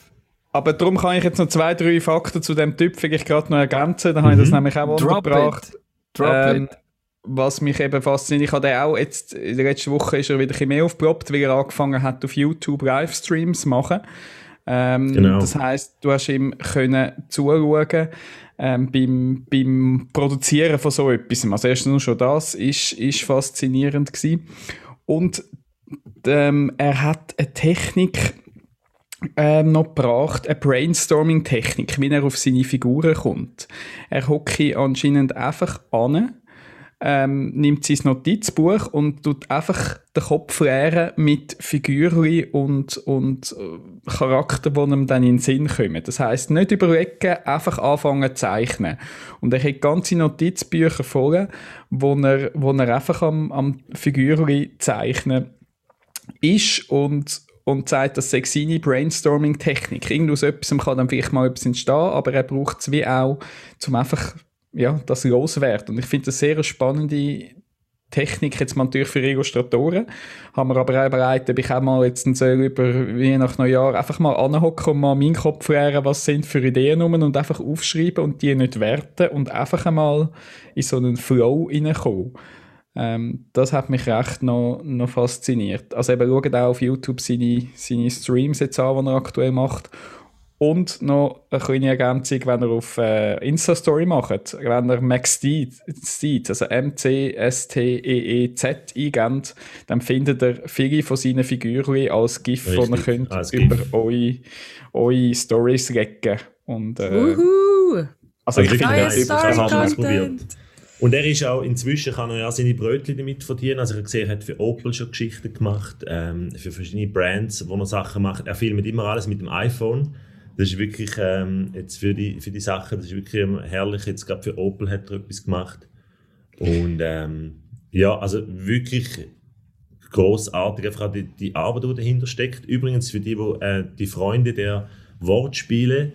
E: Aber darum kann ich jetzt noch zwei, drei Fakten zu dem Typ vielleicht gerade noch ergänzen. Da habe ich das
C: Mhm.
E: nämlich auch
D: Drop
E: untergebracht.
D: it. Drop
E: Ähm,
D: it.
E: Was mich eben fasziniert, ich habe auch jetzt, in der letzten Woche ist er wieder ein bisschen mehr aufgeploppt, weil er angefangen hat, auf YouTube Livestreams zu machen. Ähm,
C: Genau.
E: Das heisst, du hast ihm können zuschauen ähm, beim, beim Produzieren von so etwas. Also erst nur schon das ist, ist faszinierend gewesen. Und ähm, er hat eine Technik ähm, noch gebracht, eine Brainstorming-Technik, wie er auf seine Figuren kommt. Er hocke anscheinend einfach an, ähm, nimmt sein Notizbuch und tut einfach den Kopf leeren mit Figuren und, und äh, Charakteren, die ihm dann in den Sinn kommen. Das heißt nicht überlegen, einfach anfangen zu zeichnen. Und er hat ganze Notizbücher voll, wo er, wo er einfach am, am Figuren zeichnen ist und, und sagt, das sei seine Brainstorming-Technik. Irgend aus etwas kann dann vielleicht mal etwas entstehen, aber er braucht es wie auch, um einfach ja, das loswerden. Und ich finde das sehr spannende Technik, jetzt mal natürlich für Illustratoren. Haben wir aber auch überlegt, ob ich auch mal jetzt über wie nach Neujahr einfach mal anhocken und mal meinen Kopf leeren, was sind für Ideen rum und einfach aufschreiben und die nicht werten und einfach einmal in so einen Flow reinkommen. Ähm, das hat mich recht noch, noch fasziniert. Also eben schaut auch auf YouTube seine, seine Streams jetzt an, die er aktuell macht. Und noch eine kleine Ergänzung, wenn er auf äh, Insta-Story macht, wenn er Max Steed, also M-C-S-T-E-E-Z eingebt, dann findet er viele von seinen Figuren als GIF, die ihr
C: Richtig,
E: könnt
C: als
E: über
C: GIF.
E: eure, eure Stories legen. Und, äh,
B: Wuhu!
E: also ich
C: Richtig
E: finde das
C: Ich
B: Story-Content.
C: ausprobiert. Und er ist auch, inzwischen kann er ja seine Brötchen damit verdienen. Also ich habe gesehen, er hat für Opel schon Geschichten gemacht, ähm, für verschiedene Brands, wo er Sachen macht. Er filmt immer alles mit dem iPhone. Das ist wirklich, ähm, jetzt für die, für die Sachen, das ist wirklich herrlich. Jetzt gerade für Opel hat er etwas gemacht. Und ähm, ja, also wirklich großartig, einfach auch die, die Arbeit, die dahinter steckt. Übrigens für die, wo, äh, die Freunde der Wortspiele,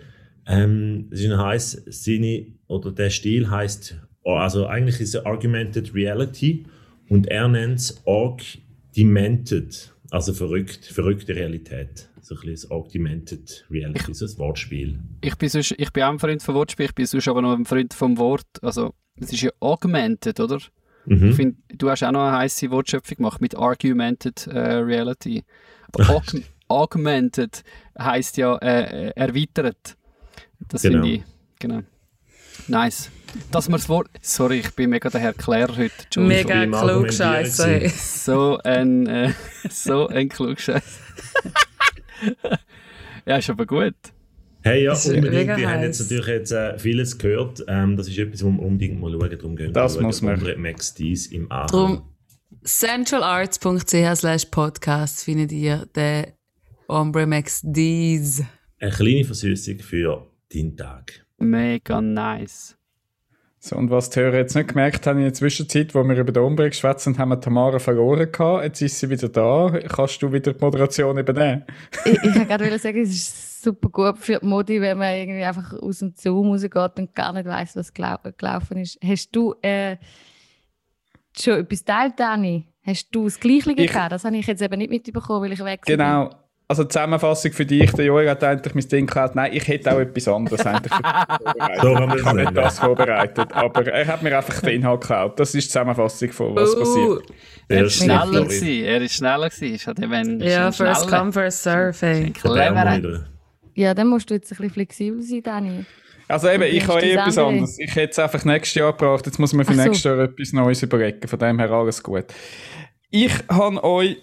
C: ähm, das ist ein heiß, seine, oder der Stil heißt, also eigentlich ist es Argumented Reality und er nennt es Augmented, also verrückt, verrückte Realität. So ein bisschen das Augmented Reality, so ein Wortspiel.
D: Ich bin, sonst, ich bin auch ein Freund von Wortspiel, ich bin sonst aber noch ein Freund vom Wort. Also, es ist ja augmented, oder?
C: Mhm.
D: Ich find, du hast auch noch eine heiße Wortschöpfung gemacht mit Argumented äh, Reality. Aber aug Augmented heisst ja äh, äh, erweitert. Das
C: Genau.
D: finde ich, genau. Nice. dass man das Wort. Sorry, ich bin mega der Herr Claire heute. Entschuldigung.
B: Mega
C: beim
B: klug
C: Argumentieren
B: scheiße.
C: gewesen.
D: So ein, äh, so ein Klugscheiß. ja, ist aber gut.
C: Hey, ja, unbedingt. Wir haben jetzt natürlich jetzt, äh, vieles gehört. Ähm, das ist etwas, wo wir unbedingt mal schauen. Darum gehen wir
E: Das muss man.
C: Ombre Max Dies im Anhang.
B: Darum centralarts.ch slash podcast findet ihr den Ombre Max Dees.
C: Eine kleine Versüßung für deinen Tag.
D: Mega nice.
E: So, und was die Hörer jetzt nicht gemerkt haben in der Zwischenzeit, wo wir über den Umbrück geschwätzt haben, wir Tamara verloren gehabt. Jetzt ist sie wieder da. Kannst du wieder die Moderation übernehmen?
A: ich ich wollte gerade sagen, es ist super gut für die Modi, wenn man irgendwie einfach aus dem Zoom rausgeht und gar nicht weiß, was gelau gelaufen ist. Hast du äh, schon etwas teilt, Dani? Hast du das Gleiche
E: Ich-
A: gehabt? Das habe ich jetzt eben nicht mitbekommen, weil ich weg bin.
E: Genau. Also Zusammenfassung für dich, der Joel hat eigentlich mein Ding geklaut. Nein, ich hätte auch etwas anderes eigentlich
C: So
E: vorbereitet.
C: kann man
E: Ich habe nicht das vorbereitet, aber er hat mir einfach den Inhalt geklaut. Das ist die Zusammenfassung von was
B: Uh,
E: passiert.
D: Er ist
C: Schneller
D: gewesen. Er ist schneller gewesen. Halt eben
B: Ja,
D: ist ein
B: first
D: schneller.
B: come, first serve.
D: Clever.
A: Ja, dann musst du jetzt ein bisschen flexibel sein, Dani.
E: Also eben, ich habe eh etwas
A: andere?
E: anderes. Ich hätte es einfach nächstes Jahr gebracht. Jetzt muss man für
A: so.
E: nächstes Jahr etwas Neues überlegen. Von dem her alles gut. Ich habe euch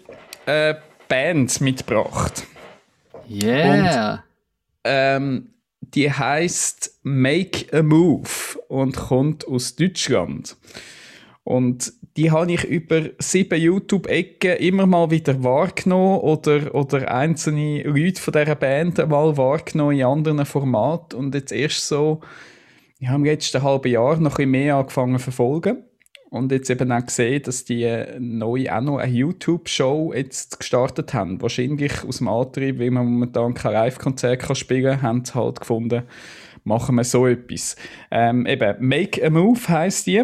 E: äh, Bands mitgebracht.
D: Yeah.
E: Ähm, die heißt Make a Move und kommt aus Deutschland. Und die habe ich über sieben YouTube-Ecken immer mal wieder wahrgenommen oder, oder einzelne Leute von dieser Band mal wahrgenommen in anderen Formaten und jetzt erst so ich habe im letzten halben Jahr noch ein bisschen mehr angefangen zu verfolgen und jetzt eben auch gesehen, dass die neu auch noch eine YouTube-Show jetzt gestartet haben. Wahrscheinlich aus dem Antrieb, weil man momentan kein Live-Konzert spielen kann, haben sie halt gefunden, machen wir so etwas. Ähm, eben, Make a Move heisst die.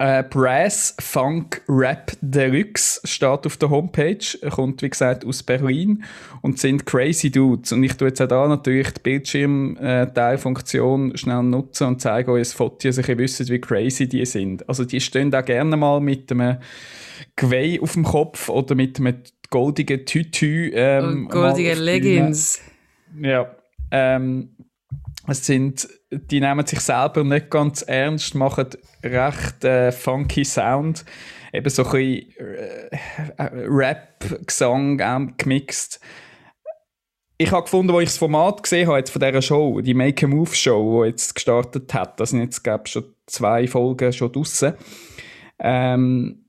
E: Äh, Brass Funk Rap Deluxe steht auf der Homepage, kommt wie gesagt aus Berlin und sind crazy Dudes. Und ich tue jetzt auch da natürlich die Bildschirmteilfunktion schnell nutzen und zeige euch ein Foto, dass ihr wisst, wie crazy die sind. Also die stehen auch gerne mal mit einem Geweih auf dem Kopf oder mit einem goldigen Tütü. Ähm,
B: Und goldige
E: mal auf die Bühne.
B: Leggings.
E: Ja. Ähm, es sind, die nehmen sich selber nicht ganz ernst, machen recht äh, funky Sound. Eben so ein bisschen äh, äh, Rap, Gesang ähm, gemixt. Ich habe gefunden, als ich das Format gesehen habe jetzt von dieser Show, die Make a Move Show, die jetzt gestartet hat, da sind jetzt, glaube ich, schon zwei Folgen schon draussen. Ähm,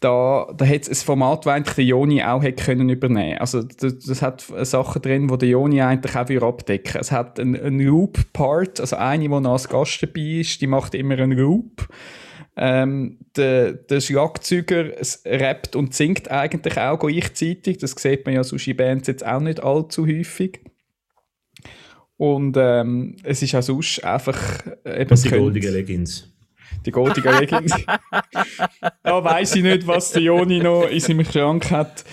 E: da, da hat es ein Format, das eigentlich der Joni auch hätte können übernehmen Also das, das hat Sachen drin, die der Joni eigentlich auch wieder abdecken Es hat einen, einen Loop-Part, also eine, die noch als Gast dabei ist, die macht immer einen Loop. Ähm, der, der Schlagzeuger rappt und singt eigentlich auch gleichzeitig. Das sieht man ja sonst in Bands jetzt auch nicht allzu häufig. Und ähm, es ist auch sonst einfach äh, eben
C: Und die goldigen Leggings.
E: Die goldigen Leggings. da weiß ich nicht, was der Joni noch in seinem Schrank hat.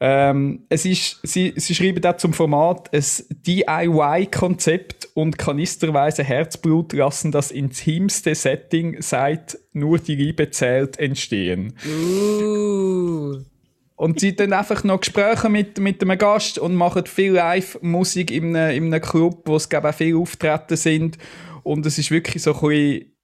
E: Ähm, es ist, sie, sie schreiben da zum Format ein DIY-Konzept und kanisterweise Herzblut lassen das intimste Setting seit nur die Liebe zählt entstehen.
B: Uh.
E: Und sie dann einfach noch Gespräche mit, mit einem Gast und machen viel Live-Musik in einem, in einem Club, wo es glaube ich, auch viele Auftreten sind. Und es ist wirklich so ein bisschen,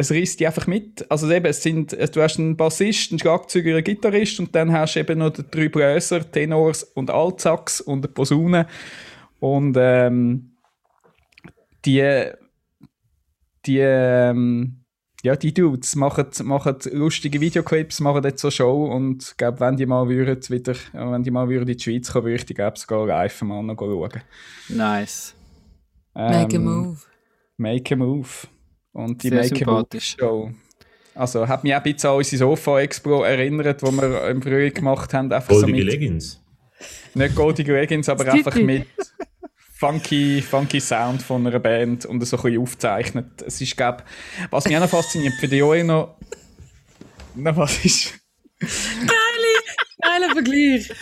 E: es reißt die einfach mit. Also eben, es sind, du hast einen Bassist, einen Schlagzeuger, einen Gitarrist und dann hast du eben noch die drei Bläser, Tenors und Altsax und eine Posaune. Und ähm, die, die, ähm, ja, die Dudes machen, machen lustige Videoclips, machen jetzt so Show und ich glaube, wenn die mal würden, wieder, wenn die mal würden in die Schweiz kommen, würde ich die glaube sogar live mal noch schauen.
D: Nice.
B: Make a
E: Ähm,
B: move.
E: Make a Move. Und die
D: Sehr
E: Make a Move
D: sympathisch.
E: Show. Also hat mich auch ein bisschen an unsere Sofa Expo erinnert, wo wir im Frühjahr gemacht haben. Einfach so
C: Goldige
E: mit,
C: Leggings.
E: nicht goldige Leggings, aber einfach mit funky, funky Sound von einer Band und so ein bisschen aufzeichnet. Es ist, glaub, was mich auch noch fasziniert, für die Joel noch, noch was ist,
B: Geiler Vergleich.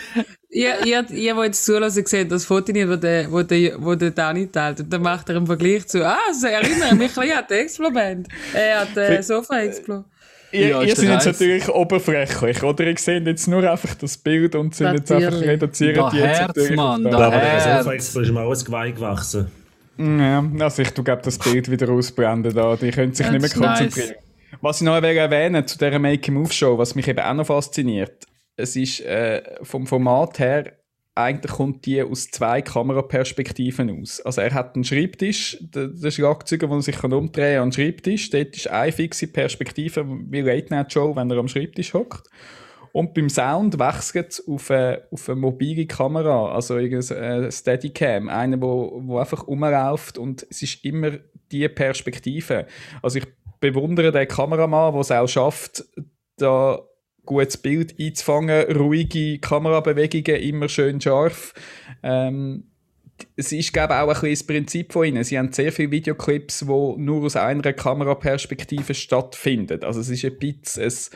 B: Ihr, ihr, ihr, die jetzt zulassen, seht das Foto nicht, wo der, wo der, wo der Dani teilt. Und dann macht er einen Vergleich zu, ah, das erinnert mich ein bisschen an die Explo-Band. Er hat äh, Sofa-Explo.
E: Ihr,
D: Ja,
E: ihr seid jetzt natürlich oberflächlich, oder? Ihr seht jetzt nur einfach das Bild und sind jetzt einfach reduziert
D: Da
E: jetzt
D: Herz,
E: natürlich
D: Mann, da
E: das.
C: Aber der
D: Herz.
C: Sofa-Expo ist mir ein Geweih gewachsen.
E: Ja, also ich glaube das Bild wieder ausblenden da. Die können sich nicht mehr konzentrieren. Nice. Was ich noch erwähnen zu dieser Make-Move-Show, was mich eben auch noch fasziniert, es ist äh, vom Format her, eigentlich kommt die aus zwei Kameraperspektiven aus. Also er hat einen Schreibtisch, der, der Schlagzeuger, der sich umdrehen kann, an Schreibtisch. Dort ist eine fixe Perspektive, wie Late Night Show, wenn er am Schreibtisch hockt. Und beim Sound wechselt es auf eine, auf eine mobile Kamera, also eine Steadicam, eine, wo, wo einfach rumläuft und es ist immer die Perspektive. Also ich bewundere den Kameramann, der es auch schafft, da gutes Bild einzufangen, ruhige Kamerabewegungen, immer schön scharf. Ähm, es ist, glaube auch ein bisschen das Prinzip von ihnen. Sie haben sehr viele Videoclips, die nur aus einer Kameraperspektive stattfinden. Also es ist ein bisschen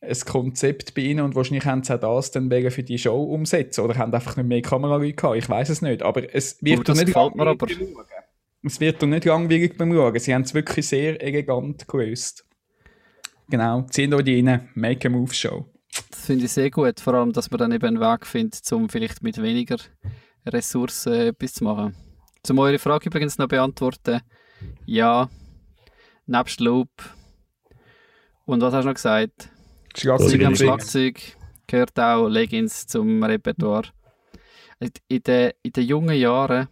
E: ein, ein Konzept bei ihnen und wahrscheinlich haben sie auch das dann wegen für die Show umsetzen oder haben einfach nicht mehr Kameraleute gehabt. Ich weiß es nicht, aber es wird
D: oh,
E: nicht
D: langweilig
E: Es wird doch nicht langweilig beim Schauen. Sie haben es wirklich sehr elegant gelöst. Genau, ziehen euch die rein, Make a Move Show.
D: Das finde ich sehr gut, vor allem, dass man dann eben einen Weg findet, um vielleicht mit weniger Ressourcen etwas zu machen. Zum eure Frage übrigens noch beantworten, ja, nebst Loop. Und was hast du noch gesagt?
E: Schlagzeug
D: am Schlagzeug gehört auch Leggings zum Repertoire. In den, in den jungen Jahren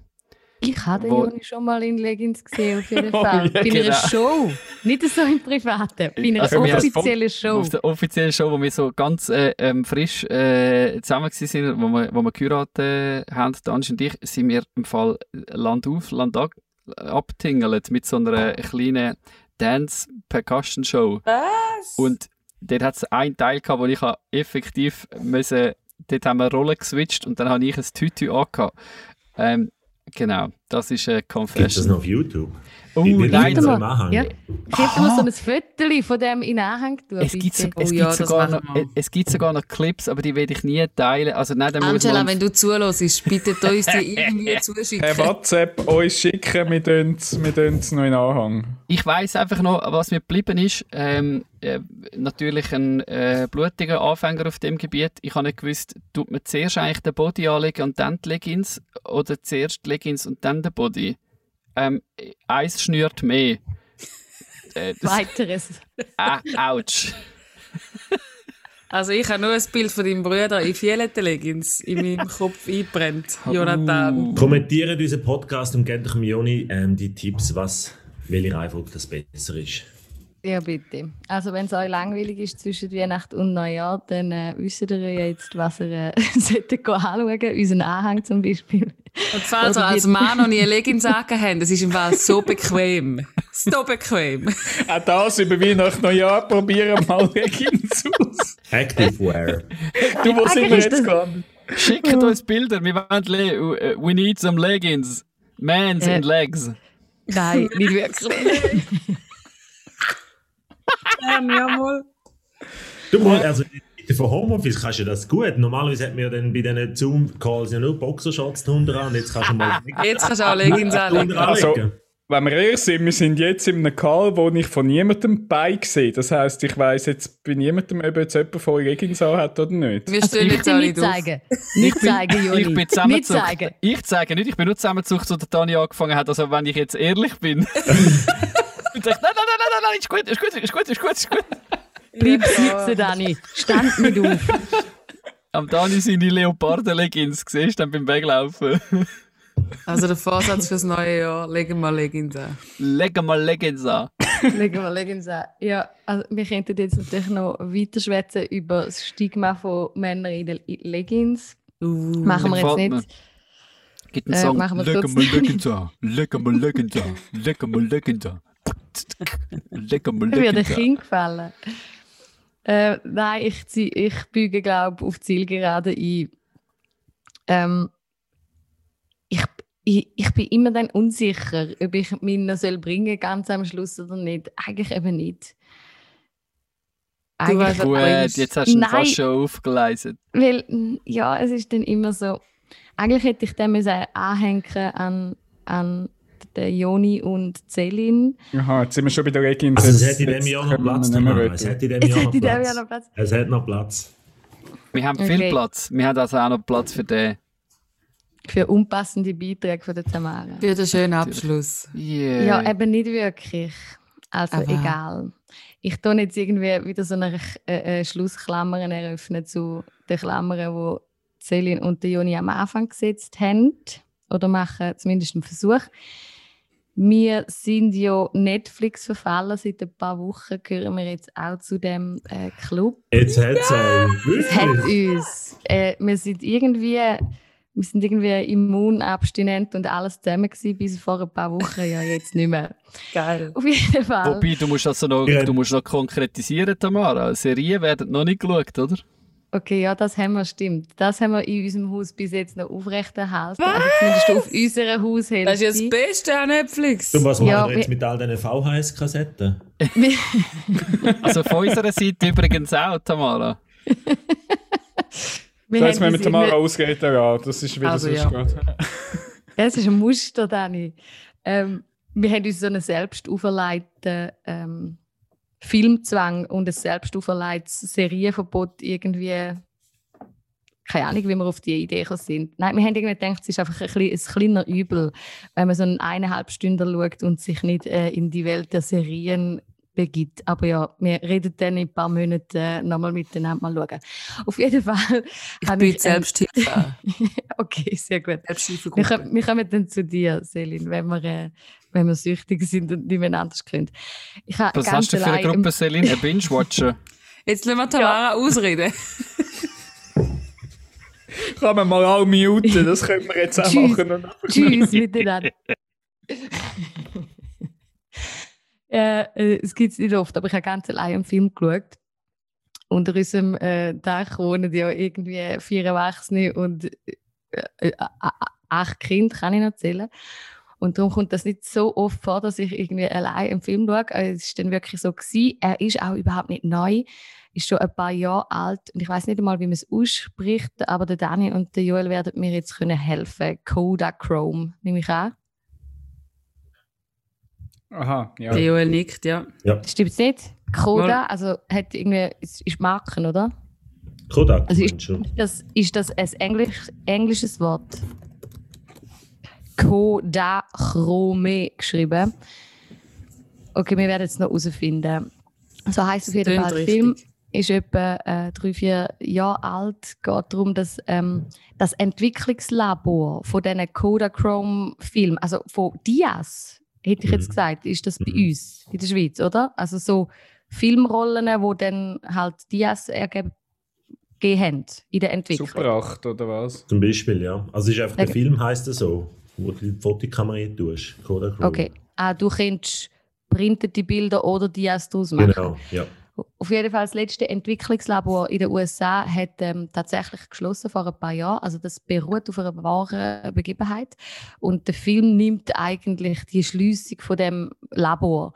A: ich habe den Joni schon mal in Leggings gesehen, auf jeden Fall. oh, ja, bei einer genau. Show. Nicht so im Privaten, bei einer also offiziellen Show.
D: Auf der offiziellen Show, wo wir so ganz äh, ähm, frisch äh, zusammen waren, wo wir, wo wir geheiratet haben, Dansch und ich, sind wir im Fall Land auf, Land ab, abtingelt mit so einer kleinen Dance-Percussion-Show.
B: Was?
D: Und dort hat es einen Teil gehabt, wo ich effektiv müssen, dort haben wir Rollen geswitcht und dann habe ich ein Tütü angehabt. Ähm, Genau, das ist eine Confession. Gibt
C: es noch auf YouTube?
D: Oh, nein,
A: so ja. Ich hätte mal so ein Foto von dem in Anhang tun.
D: Es gibt, so, es, oh, ja, gibt sogar noch, es gibt sogar noch Clips, aber die werde ich nie teilen. Also, nein,
B: Angela, wenn du zulässt, bitte uns die irgendwie zuschicken.
E: Hey, WhatsApp uns schicken, wir tun es noch in Anhang.
D: Ich weiss einfach noch, was mir geblieben ist. Ähm, äh, natürlich ein äh, blutiger Anfänger auf dem Gebiet. Ich habe nicht gewusst, tut man zuerst eigentlich den Body anlegen und dann die Leggings oder zuerst die Leggings und dann den Body? Ähm, eins schnürt mehr.
A: Äh, Weiteres.
D: Äh, ouch.
B: Also ich habe nur ein Bild von deinem Bruder in violette Leggings in meinem Kopf Jonathan.
C: Uh. Kommentiert unseren Podcast und gebt euch Joni ähm, die Tipps, was, welche Reihenfolge das besser ist.
A: Ja, bitte. Also, wenn es euch langweilig ist zwischen Weihnachten und Neujahr, dann äh, wisst ihr jetzt, was ihr äh, solltet anschauen Unseren Anhang zum Beispiel.
B: Und falls ihr als Mann noch nie Leggings habt, das ist im Fall so bequem. So bequem.
E: Auch das über Weihnachten Neujahr probieren mal Leggings aus.
C: Activewear.
E: Du, wo sind wir jetzt gegangen?
D: Schickt uns Bilder. Wir wollen le we need some leggings. Mans äh, and legs.
A: Nein, nicht wirklich.
B: ähm, jawohl.
C: Du musst, also von Homeoffice kannst du das gut. Normalerweise hat man ja dann bei diesen Zoom-Calls ja nur Boxershorts drunter an. Jetzt kannst du mal.
B: jetzt kannst du auch Leggings anlegen.
E: Also, wenn wir ehrlich sind, wir sind jetzt in einem Call, wo ich von niemandem bei sehe. Das heisst, ich weiss jetzt bei niemandem, ob jetzt jemand von Leggings hat oder nicht.
B: Wir stehen
A: also,
B: jetzt
A: nicht zeigen. Nicht zeigen, Juli.
D: Ich bin zusammengezogen. Ich zeige nicht, ich bin nur zusammengezogen, so der Tani angefangen hat. Also wenn ich jetzt ehrlich bin. und sagt, nein, nein, nein, nein, nein, ist gut, ist gut, ist gut, ist gut, ist gut.
A: Bleib sitzen, Dani. Stand nicht auf.
D: Am Dani seine Leoparden-Leggings, siehst du dann beim Weglaufen.
B: Also der Vorsatz fürs neue Jahr, legen wir Leggings an.
D: Legen wir Leggings an.
A: legen wir Leggings an. Ja, also wir könnten jetzt natürlich noch weiter schwätzen über das Stigma von Männern in den Leggings.
B: Uh,
A: machen wir jetzt nicht.
D: Gibt einen äh, Song. Äh, legen wir Leggings an. Legen wir Leggings an. Legen wir Leggings an. Lecker mal lecker.
A: Mir der Kind gefallen. Äh, nein, ich, zieh, ich büge, glaube auf Zielgerade ein. Ähm, ich, ich, ich bin immer dann unsicher, ob ich mich noch soll bringen ganz am Schluss oder nicht. Eigentlich eben nicht.
D: Eigentlich du weißt, gut, jetzt hast du ihn fast schon aufgeleistet.
A: Weil, ja, es ist dann immer so, eigentlich hätte ich den anhängen an, an der Joni und Celine.
E: Aha, jetzt sind wir schon bei der Regin.
C: Also es hätte in diesem Jahr noch Platz. Es hätte in diesem
A: Jahr noch Platz.
C: Es hat noch Platz.
D: Wir haben okay. viel Platz. Wir haben also auch noch Platz für den.
A: für unpassende Beiträge von der Tamara.
B: Für den schönen Abschluss.
D: Yeah.
A: Ja, eben nicht wirklich. Also
B: Aber-
A: egal. Ich tue jetzt irgendwie wieder so eine äh, äh, Schlussklammern eröffnen zu den Klammern, wo Celine und der Joni am Anfang gesetzt haben. Oder machen zumindest einen Versuch. Wir sind ja Netflix verfallen. Seit ein paar Wochen gehören wir jetzt auch zu dem äh, Club.
C: Jetzt hat es.
A: Es hat uns. Äh, wir sind irgendwie, wir sind irgendwie immunabstinent und alles zusammen gewesen, bis vor ein paar Wochen. Ja, jetzt nicht mehr.
B: Geil.
A: Auf jeden Fall.
D: Wobei, du musst also noch,
C: Ja.
D: du musst noch konkretisieren, Tamara. Serien werden noch nicht geschaut, oder?
A: Okay, ja, das haben wir, stimmt. Das haben wir in unserem Haus bis jetzt noch aufrechterhalten. Also zumindest auf unserer Haushälfte.
B: Das ist ja das Beste an Netflix.
C: Und was
A: Ja,
C: machen wir jetzt mit all diesen VHS-Kassetten?
D: Also von unserer Seite übrigens auch, Tamara.
A: wir
E: Das heißt, wenn mit Tamara ausgeht, ja, das ist wieder
B: Also,
E: so
B: ja.
E: gerade.
A: Das ist ein Muster, Dani. Ähm, wir haben uns so einen selbst auferlegten ähm, Filmzwang und ein selbst auferlegtes Serienverbot irgendwie. Keine Ahnung, wie wir auf die Idee sind. Nein, wir haben irgendwie gedacht, es ist einfach ein, ein kleiner Übel, wenn man so einen eineinhalb Stunden schaut und sich nicht äh, in die Welt der Serien begibt. Aber ja, wir reden dann in ein paar Monaten äh, nochmal miteinander mal schauen. Auf jeden Fall.
B: Ich
A: habe
B: biete
A: ähm,
B: Selbsthilfe an.
A: Okay, sehr gut. Wir wir kommen dann zu dir, Selin, wenn wir, äh, wenn wir süchtig sind und nicht mehr anders können. Ich habe
D: Was
A: ganz
D: hast du für eine Gruppe, Celine? Ein Binge-Watcher?
B: Jetzt lassen wir Tamara ausreden.
E: Kann man mal auch muten, das können wir jetzt auch
A: Tschüss.
E: machen.
A: Tschüss miteinander. äh, äh, es gibt es nicht oft, aber ich habe ganz allein einen Film geschaut. Unter unserem äh, Dach wohnen ja irgendwie vier Erwachsene und äh, äh, äh, acht Kinder, kann ich noch zählen. Und darum kommt das nicht so oft vor, dass ich irgendwie allein einen Film schaue. Also Es ist dann wirklich so gewesen. Er ist auch überhaupt nicht neu, ist schon ein paar Jahre alt und ich weiß nicht einmal, wie man es ausspricht, aber der Dani und der Joel werden mir jetzt können helfen. Kodachrome, nehme ich an.
E: Aha, ja.
B: Der Joel nickt, ja.
A: Stimmt's nicht? Koda, also hat irgendwie, ist, ist Marken, oder?
C: Kodak,
A: Also
C: meinst du?
A: Das, ist das ein Englisch, englisches Wort? Kodachrome geschrieben. Okay, wir werden es noch herausfinden. So heißt auf jeden Fall der. Film. Ist etwa äh, drei, vier Jahre alt. geht darum, dass ähm, das Entwicklungslabor von diesen Kodachrome-Filmen, also von Dias, hätte ich jetzt
C: Mhm.
A: gesagt, ist das bei
C: Mhm.
A: uns in der Schweiz, oder? Also so Filmrollen, wo dann halt Dias ergeben haben in der Entwicklung.
E: Super 8 oder was?
C: Zum Beispiel, ja. Also es ist einfach, der
A: Okay.
C: Film heisst es so, wo du die Fotokamera tust.
A: Okay. Ah, du könntest printete Bilder oder Dias daraus machen.
C: Genau, ja.
A: Auf jeden Fall das letzte Entwicklungslabor in den USA hat ähm, tatsächlich geschlossen vor ein paar Jahren. Also das beruht auf einer wahren Begebenheit. Und der Film nimmt eigentlich die Schließung von dem Labor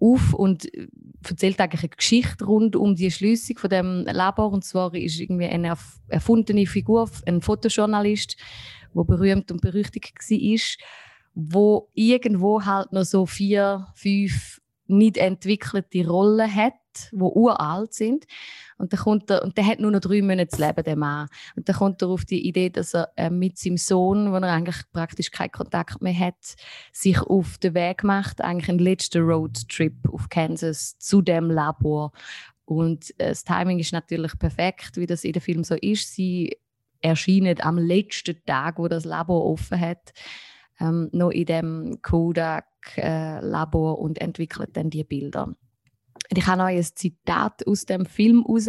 A: auf und äh, erzählt eigentlich eine Geschichte rund um die Schließung von dem Labor. Und zwar ist irgendwie eine erf- erfundene Figur, ein Fotojournalist, wo berühmt und berüchtigt war, wo irgendwo halt noch so vier, fünf nicht entwickelte Rollen hat, die uralt sind. Und, dann kommt er, und der hat nur noch drei Monate zu leben, der Mann. Und dann kommt er auf die Idee, dass er äh, mit seinem Sohn, wo er eigentlich praktisch keinen Kontakt mehr hat, sich auf den Weg macht, eigentlich einen letzten Roadtrip auf Kansas zu dem Labor. Und äh, das Timing ist natürlich perfekt, wie das in dem Film so ist. Sie erscheinen am letzten Tag, wo das Labor offen hat, ähm, noch in dem Kodak-Labor und entwickelt dann die Bilder. Ich habe noch ein Zitat aus dem Film raus.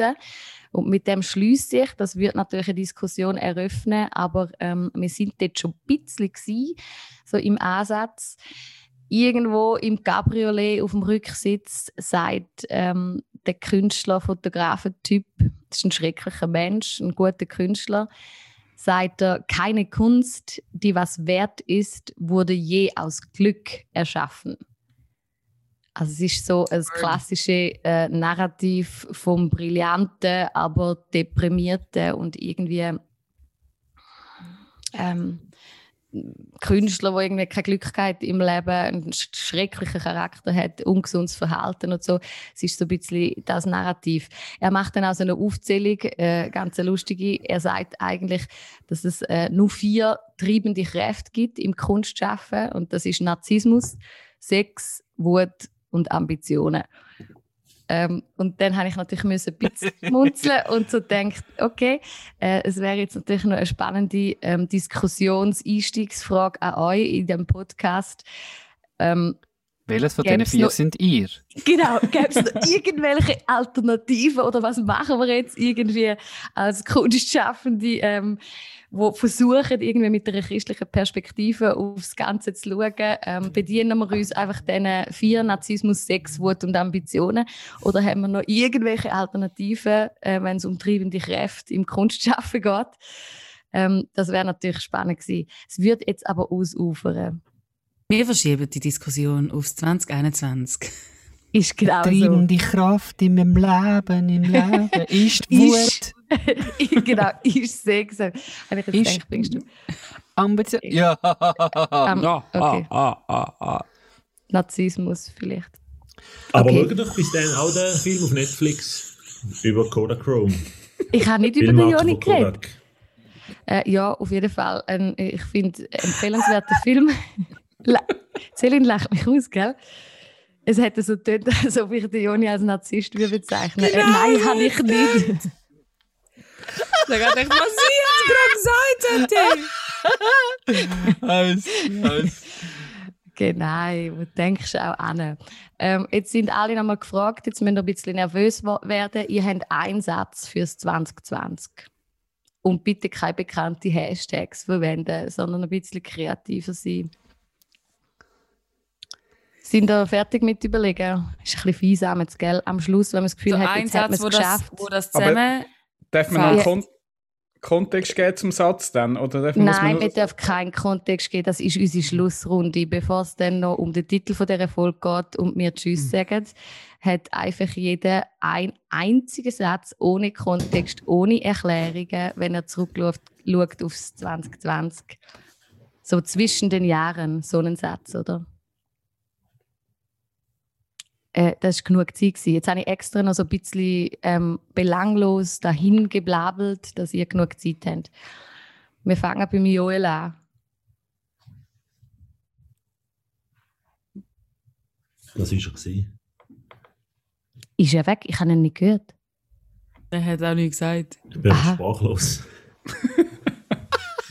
A: Und mit dem schließe ich, das wird natürlich eine Diskussion eröffnen, aber ähm, wir sind dort schon ein bisschen gewesen, so im Ansatz. Irgendwo im Cabriolet auf dem Rücksitz sagt ähm, der Künstler, Fotografen-Typ, ist ein schrecklicher Mensch, ein guter Künstler, sagt er, keine Kunst, die was wert ist, wurde je aus Glück erschaffen. Also es ist so ein klassisches äh, Narrativ vom Brillanten, aber Deprimierten und irgendwie ähm, Künstler, der irgendwie keine Glück im Leben, einen schrecklichen Charakter hat, ungesundes Verhalten und so. Es ist so ein bisschen das Narrativ. Er macht dann auch so eine Aufzählung, äh, ganz lustige. Er sagt eigentlich, dass es äh, nur vier treibende Kräfte gibt im Kunstschaffen und das ist Narzissmus, Sex, Wut und Ambitionen. Ähm, und dann habe ich natürlich müssen ein bisschen schmunzeln und so gedacht, okay, äh, es wäre jetzt natürlich noch eine spannende ähm, Diskussionseinstiegsfrage an euch in dem Podcast. Ähm,
D: Welches von diesen vier noch, sind ihr?
A: Genau, gäbe es noch irgendwelche Alternativen oder was machen wir jetzt irgendwie als Kunstschaffende? Ähm, die versuchen, irgendwie mit einer christlichen Perspektive aufs Ganze zu schauen. Ähm, bedienen wir uns einfach diesen vier Narzissmus, Sex, Wut und Ambitionen? Oder haben wir noch irgendwelche Alternativen, äh, wenn es um treibende Kräfte im Kunstschaffen geht? Ähm, das wäre natürlich spannend gewesen. Es wird jetzt aber ausufern.
B: Wir verschieben die Diskussion aufs 2021.
A: Ist genau
D: Treibende so. Kraft in meinem Leben, im Leben ist Wut.
A: genau, ist Sex. Habe ich jetzt ist gedacht, bringst du.
D: Ambition. Ja.
A: um, okay. ah, ah, ah, Narzissmus vielleicht.
C: Aber okay. schau doch bis dann auch den Film auf Netflix über Kodachrome.
A: Ich habe nicht über den Joni geredet. Äh, ja, auf jeden Fall. Ein, ich finde, empfehlenswerter Film. Celine lacht mich aus, gell? Es hätte so getönt, als ob ich den Joni als Narzisst würde bezeichnen. Äh, nein, habe ich nicht.
B: Da hat echt, was sie jetzt gerade gesagt hat.
D: Alles, alles.
A: Genau, wo denkst du auch an? Ähm, jetzt sind alle nochmal gefragt, jetzt müssen wir ein bisschen nervös werden. Ihr habt einen Satz fürs 2020. Und bitte keine bekannten Hashtags verwenden, sondern ein bisschen kreativer sein. Sind da fertig mit überlegen? Ist ein bisschen fies gell? Am Schluss, wenn man das Gefühl so hat, jetzt Satz, hat man es geschafft.
B: Das, wo das zusammen
E: Darf man einen Kon Kontext geben zum Satz dann? Oder darf
A: Nein, wir dürfen keinen Kontext geben. Das ist unsere Schlussrunde. Bevor es dann noch um den Titel dieser Folge geht und wir Tschüss mhm. sagen, hat einfach jeder einen einzigen Satz ohne Kontext, ohne Erklärungen, wenn er zurückschaut aufs 2020. So zwischen den Jahren, so einen Satz, oder? Äh, das war genug Zeit. Gewesen. Jetzt habe ich extra noch so ein bisschen ähm, belanglos dahin geblabelt, dass ihr genug Zeit habt. Wir fangen beim Joel an.
C: Das war schon.
A: Ist er weg? Ich habe ihn nicht gehört.
B: Er hat auch nichts gesagt.
C: Ich bin Aha. sprachlos.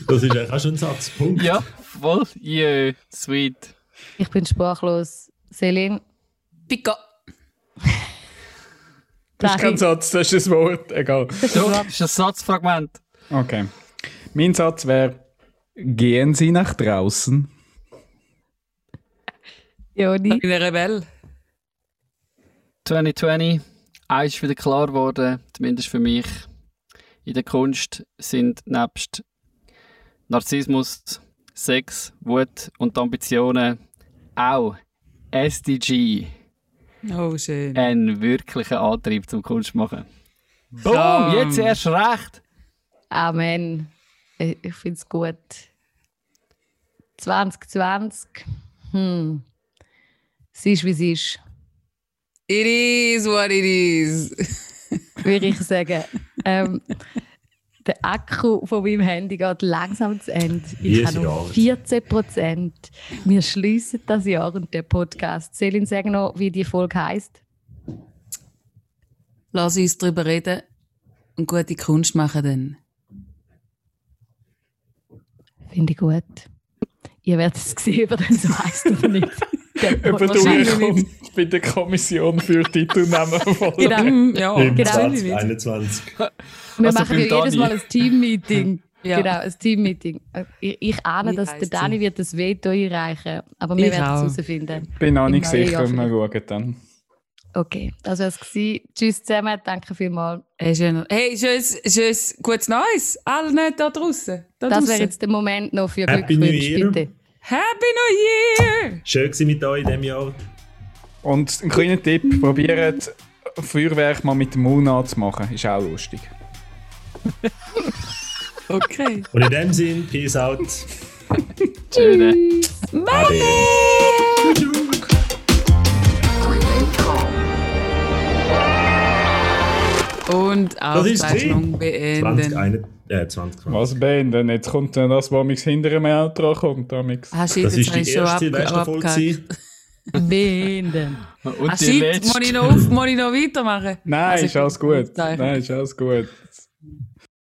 C: das ist eigentlich auch schon ein Satzpunkt.
D: Ja, voll. Yeah, sweet.
A: Ich bin sprachlos. Celine?
B: Pico.
E: Das ist kein Satz, das ist ein Wort. Egal.
D: Das ist ein Satzfragment.
E: Okay. Mein Satz wäre: Gehen Sie nach draußen.
A: Joni.
B: Ich bin ein Rebell.
D: 2020, eins ist wieder klar geworden, zumindest für mich. In der Kunst sind nebst Narzissmus, Sex, Wut und Ambitionen auch SDG
B: Oh, schön.
D: Ein wirklicher Antrieb zum Kunst machen. Boom, ja. jetzt erst recht.
A: Amen. Ich finde es gut. 2020. Hm. Es ist, wie es ist.
B: It is what it is.
A: Würde ich sagen. Ähm, der Akku von meinem Handy geht langsam zu Ende. Ich habe noch 14 Prozent. Wir schließen das Jahr und der Podcast. Selin, sag noch, wie die Folge heißt.
B: Lass uns darüber reden und gute Kunst machen dann.
A: Finde ich gut. Ihr werdet es sehen, ob das so heißt oder nicht.
E: Über durchkommt bei der Kommission für Titelnamen
A: von genau. ja,
C: genau. 2021.
A: Wir also machen ja jedes Mal ein Team-Meeting. Ja. Genau, ein Team-Meeting. Ich, ich ahne, dass der Dani wird das Veto einreichen aber wir ich werden es herausfinden.
E: Bin auch nicht sicher, mal schauen dann.
A: Okay, das war es. Tschüss zusammen, danke vielmals.
B: Hey, schön. hey schönes, schönes gutes Neues. Alle nicht da draußen.
A: Da das wäre jetzt der Moment noch für Glückwünsche, bitte.
B: Happy New Year!
C: Schön war mit euch in diesem Jahr.
E: Und ein kleiner Tipp, probiert Feuerwerk mal mit dem Mund zu machen. Ist auch lustig.
B: okay.
C: Und in dem Sinn, peace out.
A: Tschüss.
C: Ade.
B: Und Aufzeichnung
C: 20,
B: beenden.
C: eine, äh, 20.
E: Was beenden? Jetzt kommt dann das, was mich hinter dem Outro kommt. Amix.
B: Ah, shit,
C: Das ist die erste.
A: Beenden.
D: Und
B: Ah,
D: die
B: shit,
D: letzte.
B: muss ich noch, auf, muss ich noch weitermachen?
E: Nein,
B: Also,
E: ist alles gut. Nein, ist alles gut.